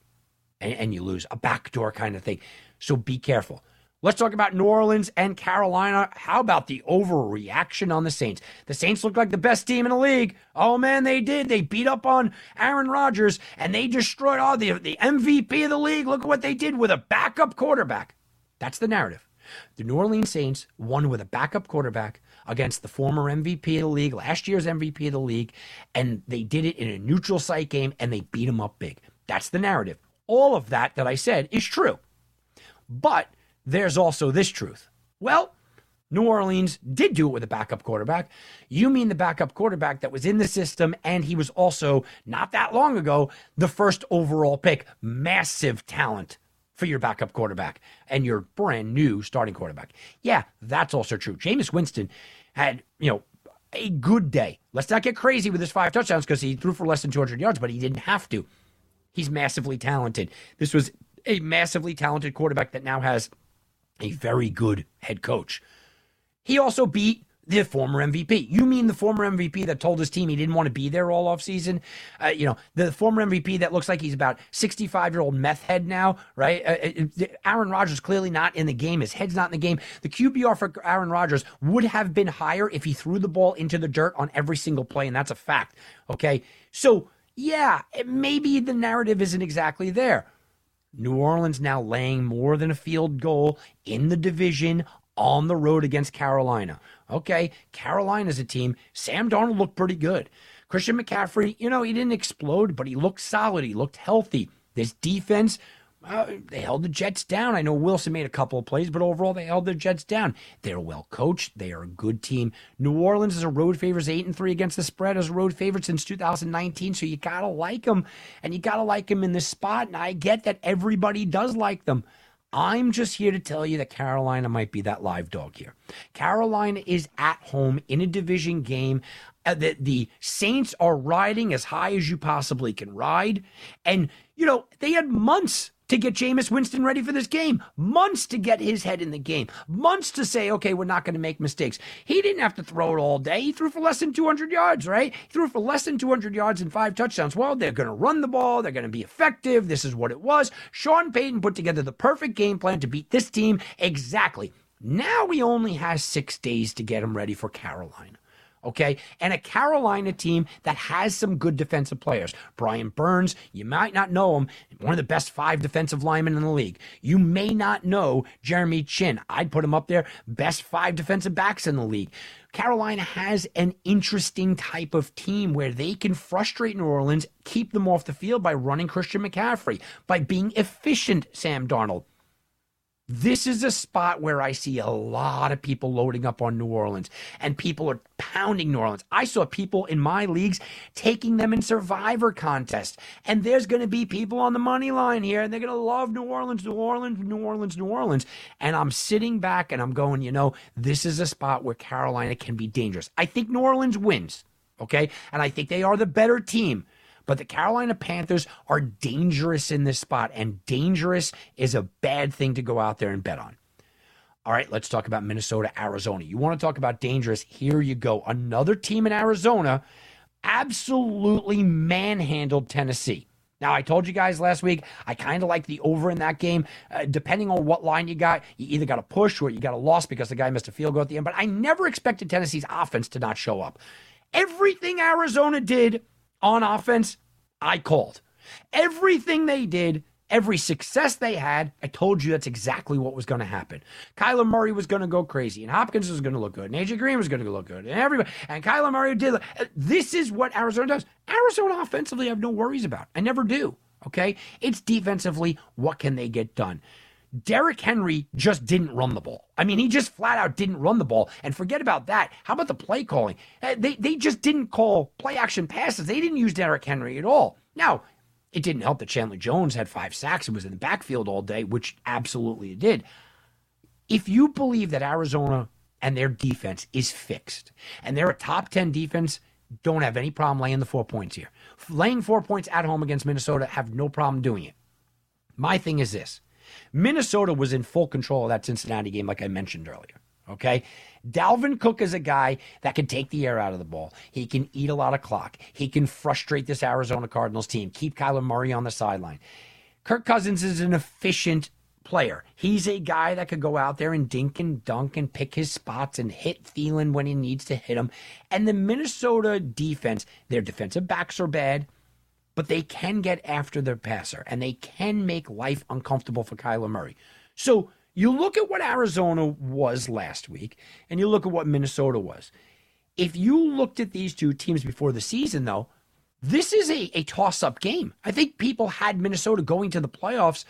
A: And, and you lose a backdoor kind of thing. So be careful. Let's talk about New Orleans and Carolina. How about the overreaction on the Saints? The Saints look like the best team in the league. Oh man, they did. They beat up on Aaron Rodgers and they destroyed all oh, the the MVP of the league. Look at what they did with a backup quarterback. That's the narrative. The New Orleans Saints won with a backup quarterback against the former MVP of the league, last year's MVP of the league, and they did it in a neutral site game and they beat them up big. That's the narrative. All of that that I said is true. But there's also this truth. Well, New Orleans did do it with a backup quarterback. You mean the backup quarterback that was in the system, and he was also, not that long ago, the first overall pick. Massive talent for your backup quarterback and your brand new starting quarterback. Yeah, that's also true. Jameis Winston had, you know, a good day. Let's not get crazy with his five touchdowns because he threw for less than 200 yards, but he didn't have to. He's massively talented. This was a massively talented quarterback that now has a very good head coach. He also beat the former MVP. You mean the former MVP that told his team he didn't want to be there all offseason? Uh, you know, the former MVP that looks like he's about 65 year old meth head now, right? Uh, uh Aaron Rodgers clearly not in the game. His head's not in the game. The QBR for Aaron Rodgers would have been higher if he threw the ball into the dirt on every single play, and that's a fact. Okay. So, yeah, maybe the narrative isn't exactly there. New Orleans now laying more than a field goal in the division on the road against Carolina. Okay, Carolina's a team. Sam Darnold looked pretty good. Christian McCaffrey, you know, he didn't explode, but he looked solid. He looked healthy. This defense uh, they held the Jets down. I know Wilson made a couple of plays, but overall they held the Jets down. They're well coached. They are a good team. New Orleans is a road favorite, eight and three against the spread as a road favorite since 2019. So you gotta like them, and you gotta like them in this spot. And I get that everybody does like them. I'm just here to tell you that Carolina might be that live dog here. Carolina is at home in a division game. Uh, the, the Saints are riding as high as you possibly can ride. And, you know, they had months to get Jameis Winston ready for this game, months to get his head in the game, months to say, okay, we're not going to make mistakes. He didn't have to throw it all day. He threw for less than 200 yards, right? He threw for less than 200 yards and five touchdowns. Well, they're going to run the ball. They're going to be effective. This is what it was. Sean Payton put together the perfect game plan to beat this team exactly. Now he only has six days to get him ready for Carolina okay? And a Carolina team that has some good defensive players. Brian Burns, you might not know him, one of the best five defensive linemen in the league. You may not know Jeremy Chinn. I'd put him up there, best five defensive backs in the league. Carolina has an interesting type of team where they can frustrate New Orleans, keep them off the field by running Christian McCaffrey, by being efficient, Sam Darnold. This is a spot where I see a lot of people loading up on New Orleans and people are pounding New Orleans. I saw people in my leagues taking them in survivor contest. And there's going to be people on the money line here and they're going to love New Orleans, New Orleans, New Orleans, New Orleans. And I'm sitting back and I'm going, you know, this is a spot where Carolina can be dangerous. I think New Orleans wins. Okay. And I think they are the better team. But the Carolina Panthers are dangerous in this spot, and dangerous is a bad thing to go out there and bet on. All right, let's talk about Minnesota, Arizona. You want to talk about dangerous? Here you go. Another team in Arizona absolutely manhandled Tennessee. Now, I told you guys last week, I kind of like the over in that game. Uh, depending on what line you got, you either got a push or you got a loss because the guy missed a field goal at the end. But I never expected Tennessee's offense to not show up. Everything Arizona did on offense, I called. Everything they did, every success they had, I told you that's exactly what was going to happen. Kyler Murray was going to go crazy, and Hopkins was going to look good, and AJ Green was going to look good, and everybody, and Kyler Murray did. Uh, this is what Arizona does. Arizona offensively, I have no worries about. I never do. Okay, it's defensively. What can they get done? Derrick Henry just didn't run the ball. I mean, he just flat out didn't run the ball. And forget about that. How about the play calling? Uh, they, they just didn't call play action passes. They didn't use Derrick Henry at all. Now, it didn't help that Chandler Jones had five sacks and was in the backfield all day, which absolutely it did. If you believe that Arizona and their defense is fixed. And they're a top 10 defense, don't have any problem laying the four points here. Laying four points at home against Minnesota, have no problem doing it. My thing is this Minnesota was in full control of that Cincinnati game, like I mentioned earlier. Okay. Dalvin Cook is a guy that can take the air out of the ball. He can eat a lot of clock. He can frustrate this Arizona Cardinals team, keep Kyler Murray on the sideline. Kirk Cousins is an efficient player. He's a guy that could go out there and dink and dunk and pick his spots and hit Thielen when he needs to hit him. And the Minnesota defense, their defensive backs are bad, but they can get after their passer and they can make life uncomfortable for Kyler Murray. So you look at what Arizona was last week and you look at what Minnesota was. If you looked at these two teams before the season, though, this is a, a toss up game. I think people had Minnesota going to the playoffs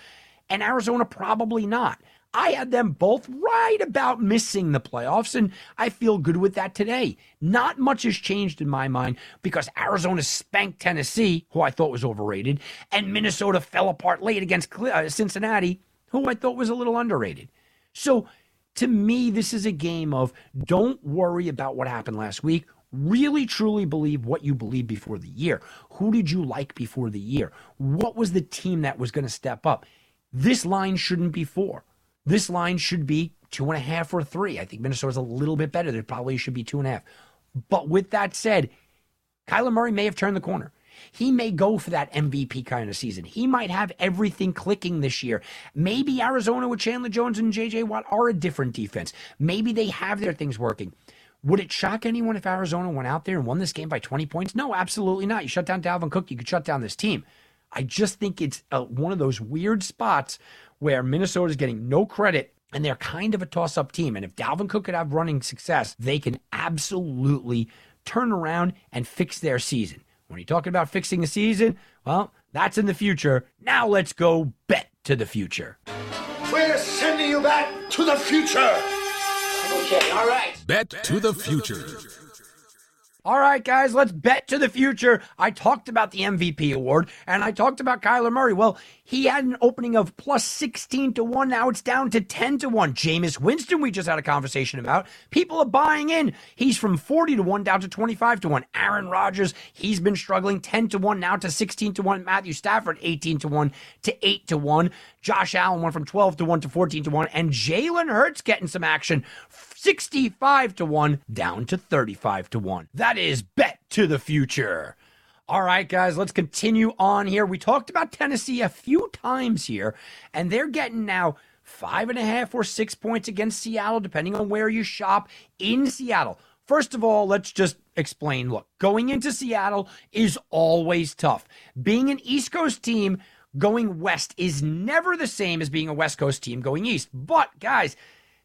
A: and Arizona probably not. I had them both right about missing the playoffs, and I feel good with that today. Not much has changed in my mind because Arizona spanked Tennessee, who I thought was overrated, and Minnesota fell apart late against uh, Cincinnati, who I thought was a little underrated. So, to me, this is a game of don't worry about what happened last week. Really, truly believe what you believed before the year. Who did you like before the year? What was the team that was going to step up? This line shouldn't be four. This line should be two and a half or three. I think Minnesota's a little bit better. There probably should be two and a half. But with that said, Kyler Murray may have turned the corner. He may go for that MVP kind of season. He might have everything clicking this year. Maybe Arizona with Chandler Jones and JJ Watt are a different defense. Maybe they have their things working. Would it shock anyone if Arizona went out there and won this game by 20 points? No, absolutely not. You shut down Dalvin Cook, you could shut down this team. I just think it's a, one of those weird spots where Minnesota is getting no credit and they're kind of a toss up team. And if Dalvin Cook could have running success, they can absolutely turn around and fix their season. When you're talking about fixing a season, well, that's in the future. Now let's go bet to the future.
D: We're sending you back to the future.
A: Okay, all right.
B: Bet to the future.
A: All right, guys, let's bet to the future. I talked about the MVP award and I talked about Kyler Murray. Well, he had an opening of plus 16 to 1. Now it's down to 10 to 1. Jameis Winston, we just had a conversation about. People are buying in. He's from 40 to 1 down to 25 to 1. Aaron Rodgers, he's been struggling 10 to 1 now to 16 to 1. Matthew Stafford, 18 to 1 to 8 to 1. Josh Allen went from 12 to 1 to 14 to 1. And Jalen Hurts getting some action. 65 to 1 down to 35 to 1. That is bet to the future. All right, guys, let's continue on here. We talked about Tennessee a few times here, and they're getting now five and a half or six points against Seattle, depending on where you shop in Seattle. First of all, let's just explain look, going into Seattle is always tough. Being an East Coast team, going west is never the same as being a West Coast team going east. But, guys,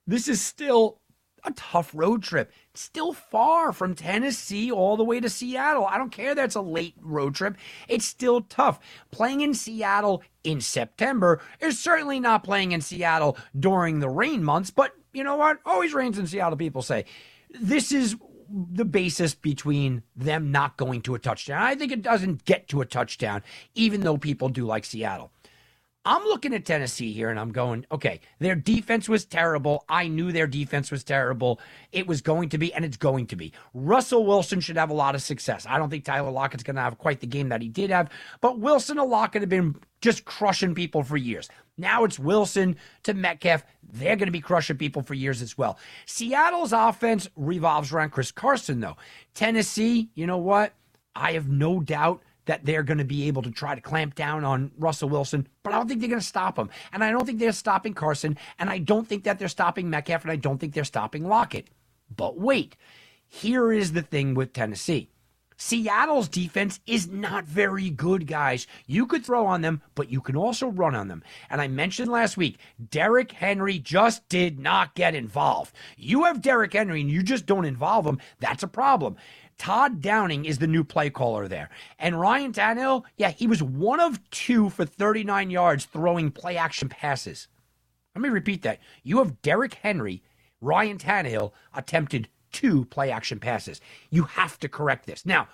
A: this is still a tough road trip. It's still far from Tennessee all the way to Seattle. I don't care that's a late road trip. It's still tough. Playing in Seattle in September is certainly not playing in Seattle during the rain months, but you know what? Always rains in Seattle, people say. This is the basis between them not going to a touchdown. I think it doesn't get to a touchdown, even though people do like Seattle. I'm looking at Tennessee here and I'm going, okay, their defense was terrible. I knew their defense was terrible. It was going to be, and it's going to be. Russell Wilson should have a lot of success. I don't think Tyler Lockett's going to have quite the game that he did have, but Wilson and Lockett have been just crushing people for years. Now it's Wilson to Metcalf. They're going to be crushing people for years as well. Seattle's offense revolves around Chris Carson, though. Tennessee, you know what? I have no doubt that they're going to be able to try to clamp down on Russell Wilson, but I don't think they're going to stop him. And I don't think they're stopping Carson, and I don't think that they're stopping Metcalf, and I don't think they're stopping Lockett. But wait, here is the thing with Tennessee. Seattle's defense is not very good, guys. You could throw on them, but you can also run on them. And I mentioned last week, Derrick Henry just did not get involved. You have Derrick Henry and you just don't involve him. That's a problem. Todd Downing is the new play caller there. And Ryan Tannehill, yeah, he was one of two for 39 yards throwing play action passes. Let me repeat that. You have Derrick Henry, Ryan Tannehill attempted two play action passes. You have to correct this. Now,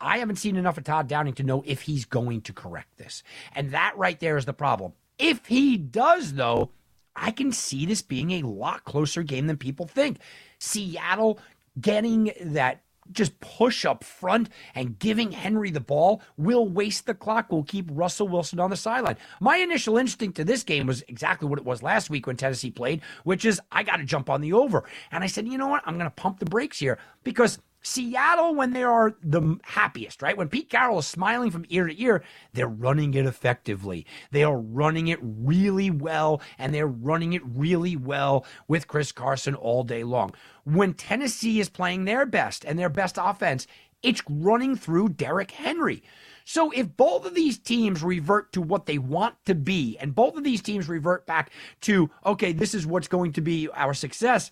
A: I haven't seen enough of Todd Downing to know if he's going to correct this. And that right there is the problem. If he does, though, I can see this being a lot closer game than people think. Seattle getting that just push up front and giving Henry the ball will waste the clock, will keep Russell Wilson on the sideline. My initial instinct to this game was exactly what it was last week when Tennessee played, which is I got to jump on the over. And I said, you know what? I'm going to pump the brakes here because Seattle, when they are the happiest, right? When Pete Carroll is smiling from ear to ear, they're running it effectively. They are running it really well, and they're running it really well with Chris Carson all day long. When Tennessee is playing their best and their best offense, it's running through Derrick Henry. So if both of these teams revert to what they want to be, and both of these teams revert back to, okay, this is what's going to be our success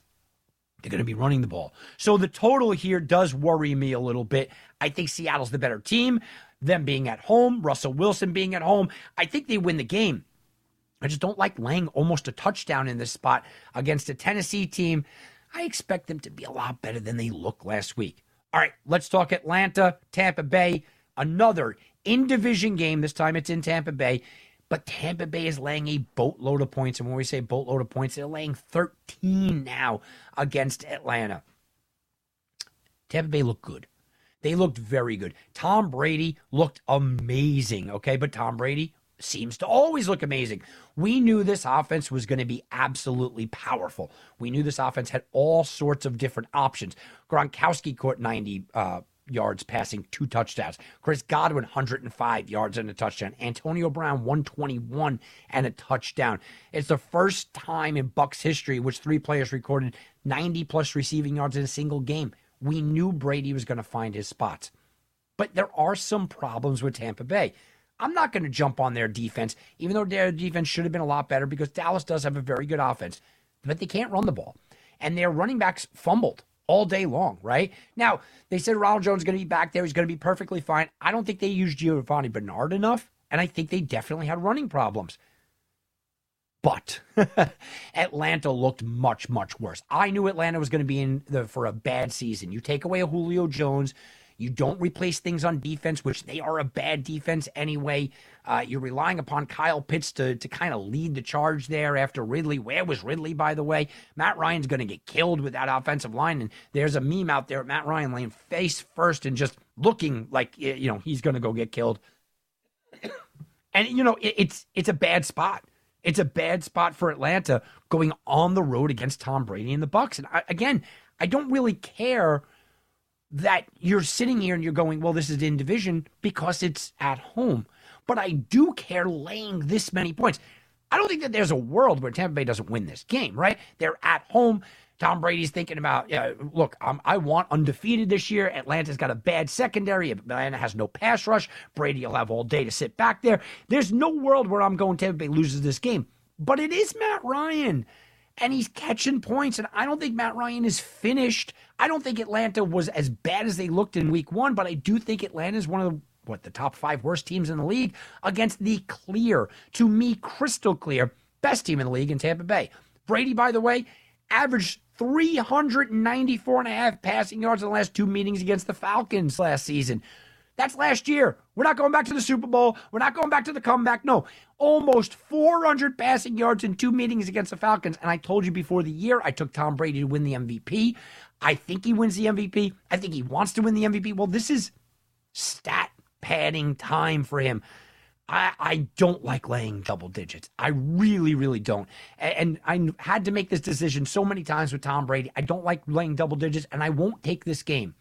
A: they're going to be running the ball. So the total here does worry me a little bit. I think Seattle's the better team. Them being at home, Russell Wilson being at home, I think they win the game. I just don't like laying almost a touchdown in this spot against a Tennessee team. I expect them to be a lot better than they look last week. All right, let's talk Atlanta, Tampa Bay. Another in division game. This time it's in Tampa Bay. But Tampa Bay is laying a boatload of points. And when we say boatload of points, they're laying 13 now against Atlanta. Tampa Bay looked good. They looked very good. Tom Brady looked amazing, okay? But Tom Brady seems to always look amazing. We knew this offense was going to be absolutely powerful. We knew this offense had all sorts of different options. Gronkowski caught 90 uh, yards passing, two touchdowns. Chris Godwin, 105 yards and a touchdown. Antonio Brown, 121 and a touchdown. It's the first time in Bucks history which three players recorded 90 plus receiving yards in a single game. We knew Brady was going to find his spots. But there are some problems with Tampa Bay. I'm not going to jump on their defense, even though their defense should have been a lot better because Dallas does have a very good offense, but they can't run the ball. And their running backs fumbled all day long, right? Now, they said Ronald Jones is going to be back there. He's going to be perfectly fine. I don't think they used Giovani Bernard enough, and I think they definitely had running problems. But Atlanta looked much, much worse. I knew Atlanta was going to be in the, for a bad season. You take away a Julio Jones, you don't replace things on defense, which they are a bad defense anyway. Uh, you're relying upon Kyle Pitts to, to kind of lead the charge there after Ridley. Where was Ridley, by the way? Matt Ryan's going to get killed with that offensive line. And there's a meme out there Matt Ryan laying face first and just looking like, you know, he's going to go get killed. and, you know, it, it's it's a bad spot. It's a bad spot for Atlanta going on the road against Tom Brady and the Bucks. And I, again, I don't really care – that you're sitting here and you're going, well, this is in division because it's at home. But I do care laying this many points. I don't think that there's a world where Tampa Bay doesn't win this game, right? They're at home. Tom Brady's thinking about, yeah, look, I want undefeated this year. Atlanta's got a bad secondary. Atlanta has no pass rush. Brady will have all day to sit back there. There's no world where I'm going Tampa Bay loses this game. But it is Matt Ryan and he's catching points. And I don't think Matt Ryan is finished. I don't think Atlanta was as bad as they looked in week one, but I do think Atlanta is one of the what the top five worst teams in the league against the clear, to me, crystal clear, best team in the league in Tampa Bay. Brady, by the way, averaged 394 and a half passing yards in the last two meetings against the Falcons last season. That's last year. We're not going back to the Super Bowl. We're not going back to the comeback. No, almost 400 passing yards in two meetings against the Falcons. And I told you before the year, I took Tom Brady to win the MVP. I think he wins the MVP. I think he wants to win the MVP. Well, this is stat padding time for him. I, I don't like laying double digits. I really, really don't. And, and I had to make this decision so many times with Tom Brady. I don't like laying double digits, and I won't take this game.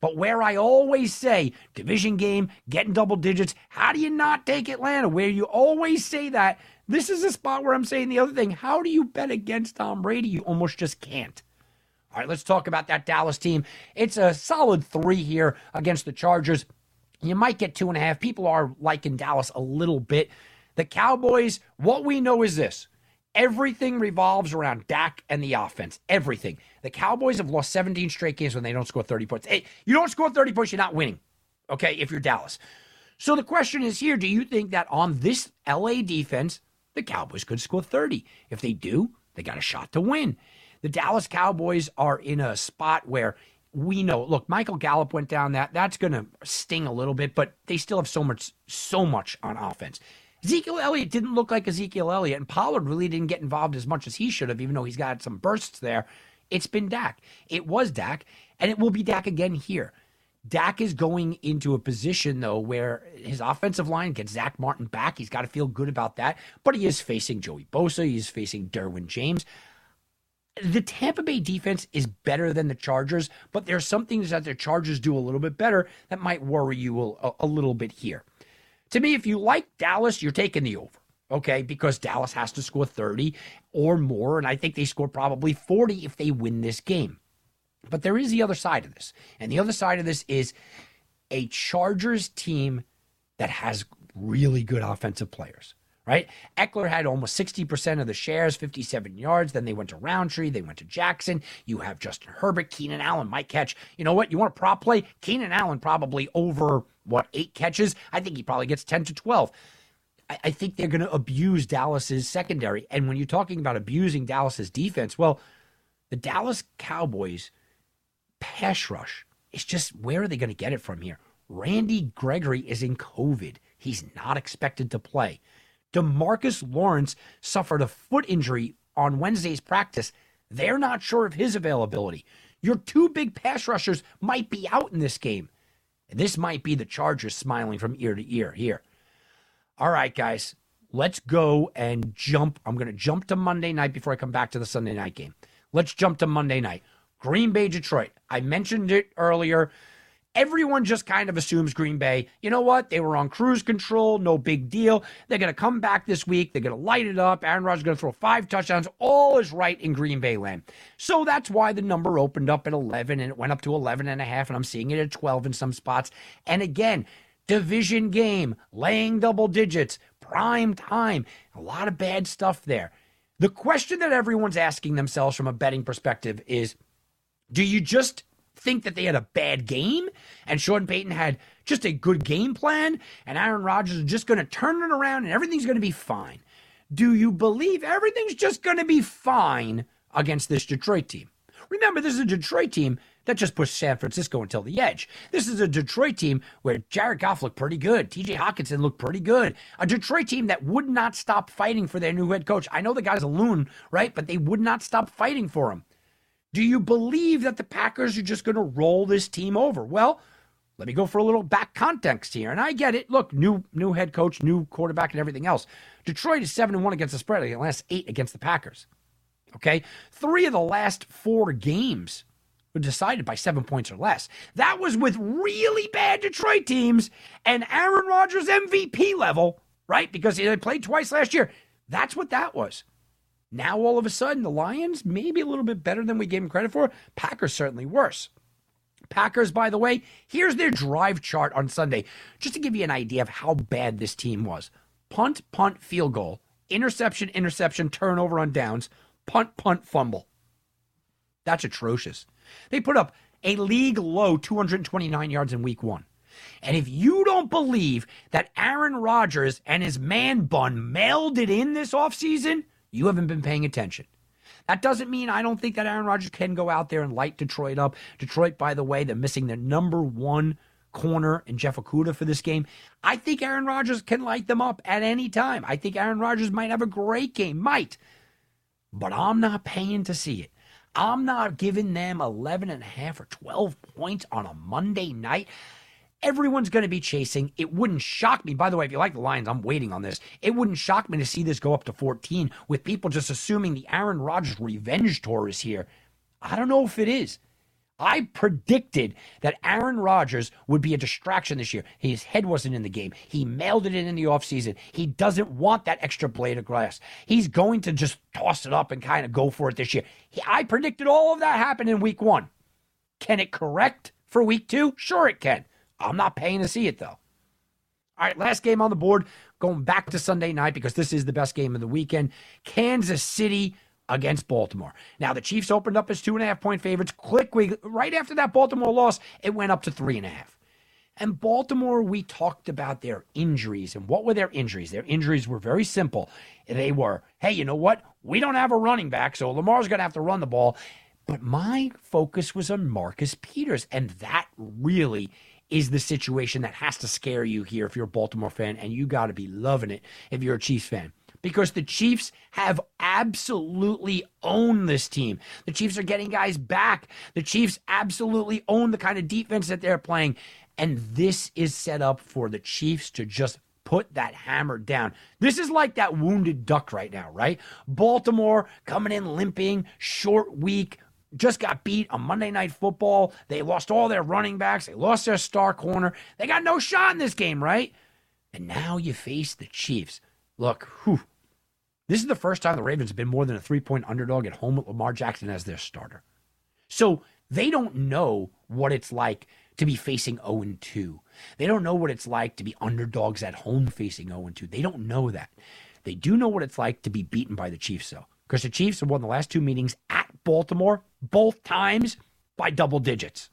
A: But where I always say division game, getting double digits, how do you not take Atlanta? Where you always say that, this is a spot where I'm saying the other thing. How do you bet against Tom Brady? You almost just can't. All right, let's talk about that Dallas team. It's a solid three here against the Chargers. You might get two and a half. People are liking Dallas a little bit. The Cowboys, what we know is this Everything revolves around Dak and the offense. Everything. The Cowboys have lost 17 straight games when they don't score 30 points. Hey, you don't score 30 points, you're not winning. Okay, if you're Dallas. So the question is here do you think that on this LA defense, the Cowboys could score 30? If they do, they got a shot to win. The Dallas Cowboys are in a spot where we know, look, Michael Gallup went down that. That's going to sting a little bit, but they still have so much, so much on offense. Ezekiel Elliott didn't look like Ezekiel Elliott, and Pollard really didn't get involved as much as he should have, even though he's got some bursts there. It's been Dak. It was Dak, and it will be Dak again here. Dak is going into a position, though, where his offensive line gets Zack Martin back. He's got to feel good about that. But he is facing Joey Bosa. He is facing Derwin James. The Tampa Bay defense is better than the Chargers, but there's some things that the Chargers do a little bit better that might worry you a, a little bit here. To me, if you like Dallas, you're taking the over okay? Because Dallas has to score 30 or more, and I think they score probably 40 if they win this game. But there is the other side of this. And the other side of this is a Chargers team that has really good offensive players, right? Ekeler had almost 60% of the shares, 57 yards. Then they went to Rountree, they went to Jackson. You have Justin Herbert, Keenan Allen might catch. You know what? You want a prop play? Keenan Allen probably over, what, eight catches? I think he probably gets 10 to 12. I, think they're going to abuse Dallas's secondary. And when you're talking about abusing Dallas's defense, well, the Dallas Cowboys – pass rush. is just where are they going to get it from here? Randy Gregory is in COVID. He's not expected to play. DeMarcus Lawrence suffered a foot injury on Wednesday's practice. They're not sure of his availability. Your two big pass rushers might be out in this game. This might be the Chargers smiling from ear to ear here. All right, guys, let's go and jump. I'm going to jump to Monday night before I come back to the Sunday night game. Let's jump to Monday night. Green Bay, Detroit. I mentioned it earlier. Everyone just kind of assumes Green Bay, you know what? They were on cruise control, no big deal. They're going to come back this week. They're going to light it up. Aaron Rodgers is going to throw five touchdowns. All is right in Green Bay land. So that's why the number opened up at 11 and it went up to 11 and a half. And I'm seeing it at 12 in some spots. And again, division game, laying double digits, prime time. A lot of bad stuff there. The question that everyone's asking themselves from a betting perspective is do you just think that they had a bad game and Sean Payton had just a good game plan and Aaron Rodgers is just going to turn it around and everything's going to be fine? Do you believe everything's just going to be fine against this Detroit team? Remember, this is a Detroit team that just pushed San Francisco until the edge. This is a Detroit team where Jared Goff looked pretty good. TJ Hockenson looked pretty good. A Detroit team that would not stop fighting for their new head coach. I know the guy's a loon, right? But they would not stop fighting for him. Do you believe that the Packers are just going to roll this team over? Well, let me go for a little back context here. And I get it. Look, new new head coach, new quarterback, and everything else. Detroit is seven and one against the spread. The last eight against the Packers. Okay, three of the last four games were decided by seven points or less. That was with really bad Detroit teams and Aaron Rodgers MVP level, right? Because they played twice last year. That's what that was. Now, all of a sudden, the Lions, maybe a little bit better than we gave them credit for. Packers, certainly worse. Packers, by the way, here's their drive chart on Sunday, just to give you an idea of how bad this team was punt, punt, field goal, interception, interception, turnover on downs, punt, punt, fumble. That's atrocious. They put up a league low 229 yards in week one. And if you don't believe that Aaron Rodgers and his man bun mailed it in this offseason, you haven't been paying attention. That doesn't mean I don't think that Aaron Rodgers can go out there and light Detroit up. Detroit, by the way, they're missing their number one corner and Jeff Okudah for this game. I think Aaron Rodgers can light them up at any time. I think Aaron Rodgers might have a great game, might. But I'm not paying to see it. I'm not giving them 11 and a half or 12 points on a Monday night everyone's going to be chasing. It wouldn't shock me. By the way, if you like the Lions, I'm waiting on this. It wouldn't shock me to see this go up to 14 with people just assuming the Aaron Rodgers revenge tour is here. I don't know if it is. I predicted that Aaron Rodgers would be a distraction this year. His head wasn't in the game. He mailed it in in the offseason. He doesn't want that extra blade of grass. He's going to just toss it up and kind of go for it this year. He, I predicted all of that happened in week one. Can it correct for week two? Sure, it can. I'm not paying to see it though. All right, last game on the board, going back to Sunday night because this is the best game of the weekend. Kansas City against Baltimore. Now, the Chiefs opened up as two and a half point favorites. Quickly, right after that Baltimore loss, it went up to three and a half. And Baltimore, we talked about their injuries. And what were their injuries? Their injuries were very simple. They were, hey, you know what? We don't have a running back, so Lamar's going to have to run the ball. But my focus was on Marcus Peters, and that really is the situation that has to scare you here if you're a Baltimore fan, and you got to be loving it if you're a Chiefs fan. because the Chiefs have absolutely owned this team. The Chiefs are getting guys back. The Chiefs absolutely own the kind of defense that they're playing. And this is set up for the Chiefs to just put that hammer down. This is like that wounded duck right now, right? Baltimore coming in limping, short week, just got beat on Monday Night Football. They lost all their running backs, they lost their star corner. They got no shot in this game, right? And now you face the Chiefs. Look, whew, this is the first time the Ravens have been more than a three point underdog at home with Lamar Jackson as their starter. So they don't know what it's like to be facing 0 2. They don't know what it's like to be underdogs at home facing 0 2. They don't know that. They do know what it's like to be beaten by the Chiefs, though, because the Chiefs have won the last two meetings at Baltimore, both times by double digits.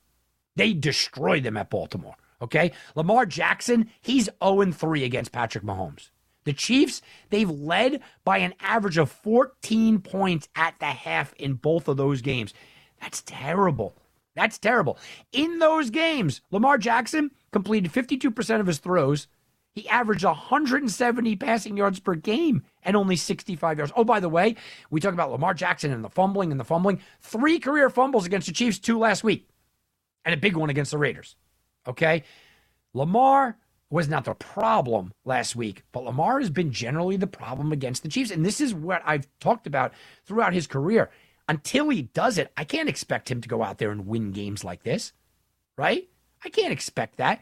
A: They destroyed them at Baltimore. Okay. Lamar Jackson, he's 0 3 against Patrick Mahomes. The Chiefs, they've led by an average of 14 points at the half in both of those games. That's terrible. That's terrible. In those games, Lamar Jackson completed 52% of his throws. He averaged 170 passing yards per game and only 65 yards. Oh, by the way, we talk about Lamar Jackson and the fumbling and the fumbling. Three career fumbles against the Chiefs, two last week, and a big one against the Raiders. Okay. Lamar was not the problem last week, but Lamar has been generally the problem against the Chiefs. And this is what I've talked about throughout his career. Until he does it, I can't expect him to go out there and win games like this, right? I can't expect that.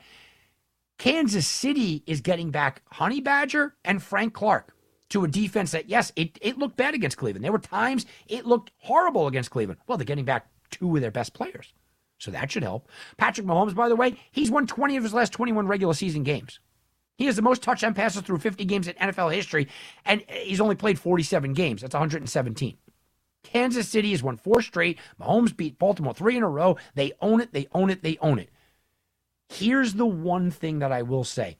A: Kansas City is getting back Honey Badger and Frank Clark to a defense that, yes, it, it looked bad against Cleveland. There were times it looked horrible against Cleveland. Well, they're getting back two of their best players. So that should help. Patrick Mahomes, by the way, he's won 20 of his last 21 regular season games. He has the most touchdown passes through 50 games in NFL history, and he's only played 47 games. That's 117. Kansas City has won four straight. Mahomes beat Baltimore three in a row. They own it. They own it. They own it. Here's the one thing that I will say.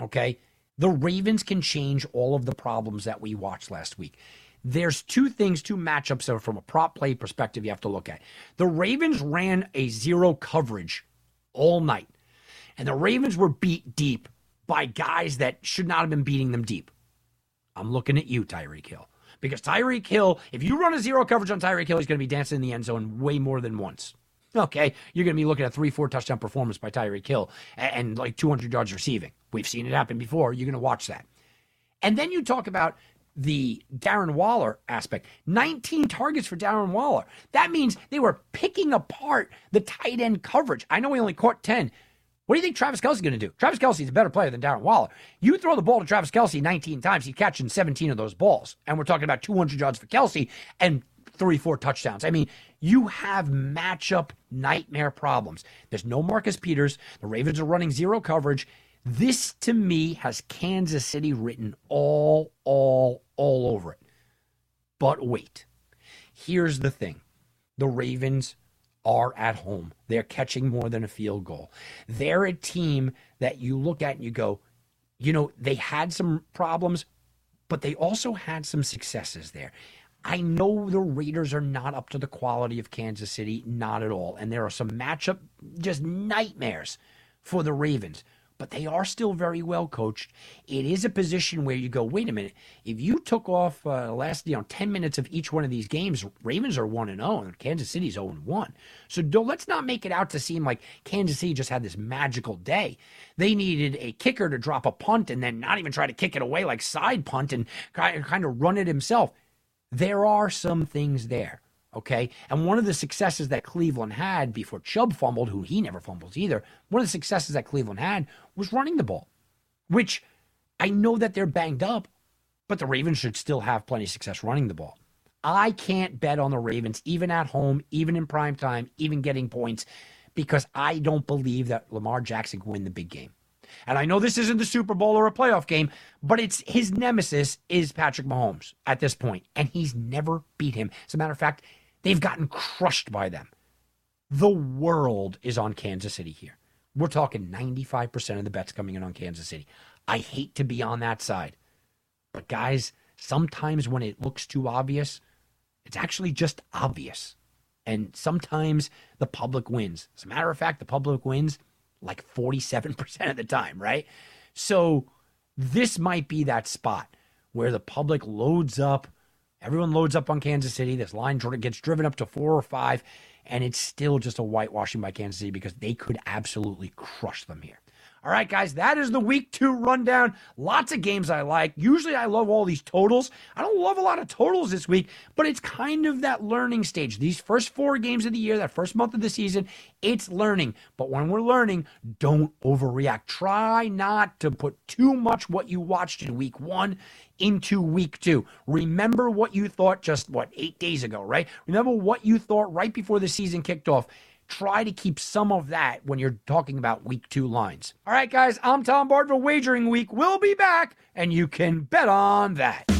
A: Okay. The Ravens can change all of the problems that we watched last week. There's two things, two matchups from a prop play perspective you have to look at. The Ravens ran a zero coverage all night, and the Ravens were beat deep by guys that should not have been beating them deep. I'm looking at you, Tyreek Hill. Because Tyreek Hill, if you run a zero coverage on Tyreek Hill, he's going to be dancing in the end zone way more than once. Okay, you're going to be looking at three, four touchdown performance by Tyreek Hill and, and like 200 yards receiving. We've seen it happen before. You're going to watch that. And then you talk about the Darren Waller aspect. 19 targets for Darren Waller. That means they were picking apart the tight end coverage. I know he only caught 10. What do you think Travis Kelce's going to do? Travis Kelce's a better player than Darren Waller. You throw the ball to Travis Kelce 19 times, he's catching 17 of those balls. And we're talking about 200 yards for Kelce and three, four touchdowns. I mean, you have matchup nightmare problems. There's no Marcus Peters. The Ravens are running zero coverage. This to me has Kansas City written all, all, all over it. But wait, here's the thing the Ravens are at home. They're catching more than a field goal. They're a team that you look at and you go, you know, they had some problems, but they also had some successes there. I know the Raiders are not up to the quality of Kansas City, not at all. And there are some matchup just nightmares for the Ravens but they are still very well coached. It is a position where you go, wait a minute, if you took off uh, last you know ten minutes of each one of these games, Ravens are one and zero, and Kansas City's zero and one. So don't, let's not make it out to seem like Kansas City just had this magical day. They needed a kicker to drop a punt and then not even try to kick it away like side punt and kind of run it himself. There are some things there. Okay. And one of the successes that Cleveland had before Chubb fumbled, who he never fumbles either, one of the successes that Cleveland had was running the ball, which I know that they're banged up, but the Ravens should still have plenty of success running the ball. I can't bet on the Ravens, even at home, even in prime time, even getting points, because I don't believe that Lamar Jackson can win the big game. And I know this isn't the Super Bowl or a playoff game, but it's his nemesis is Patrick Mahomes at this point, and he's never beat him. As a matter of fact, They've gotten crushed by them. The world is on Kansas City here. We're talking 95% of the bets coming in on Kansas City. I hate to be on that side. But guys, sometimes when it looks too obvious, it's actually just obvious. And sometimes the public wins. As a matter of fact, the public wins like 47% of the time, right? So this might be that spot where the public loads up. Everyone loads up on Kansas City. This line gets driven up to four or five, and it's still just a whitewashing by Kansas City because they could absolutely crush them here. All right, guys, that is the week two rundown. Lots of games I like. Usually I love all these totals. I don't love a lot of totals this week, but it's kind of that learning stage. These first four games of the year, that first month of the season, it's learning. But when we're learning, don't overreact. Try not to put too much what you watched in week one into week two. Remember what you thought just, what, eight days ago, right? Remember what you thought right before the season kicked off try to keep some of that when you're talking about week two lines. All right, guys, I'm Tom Bard for Wagering Week. We'll be back, and you can bet on that.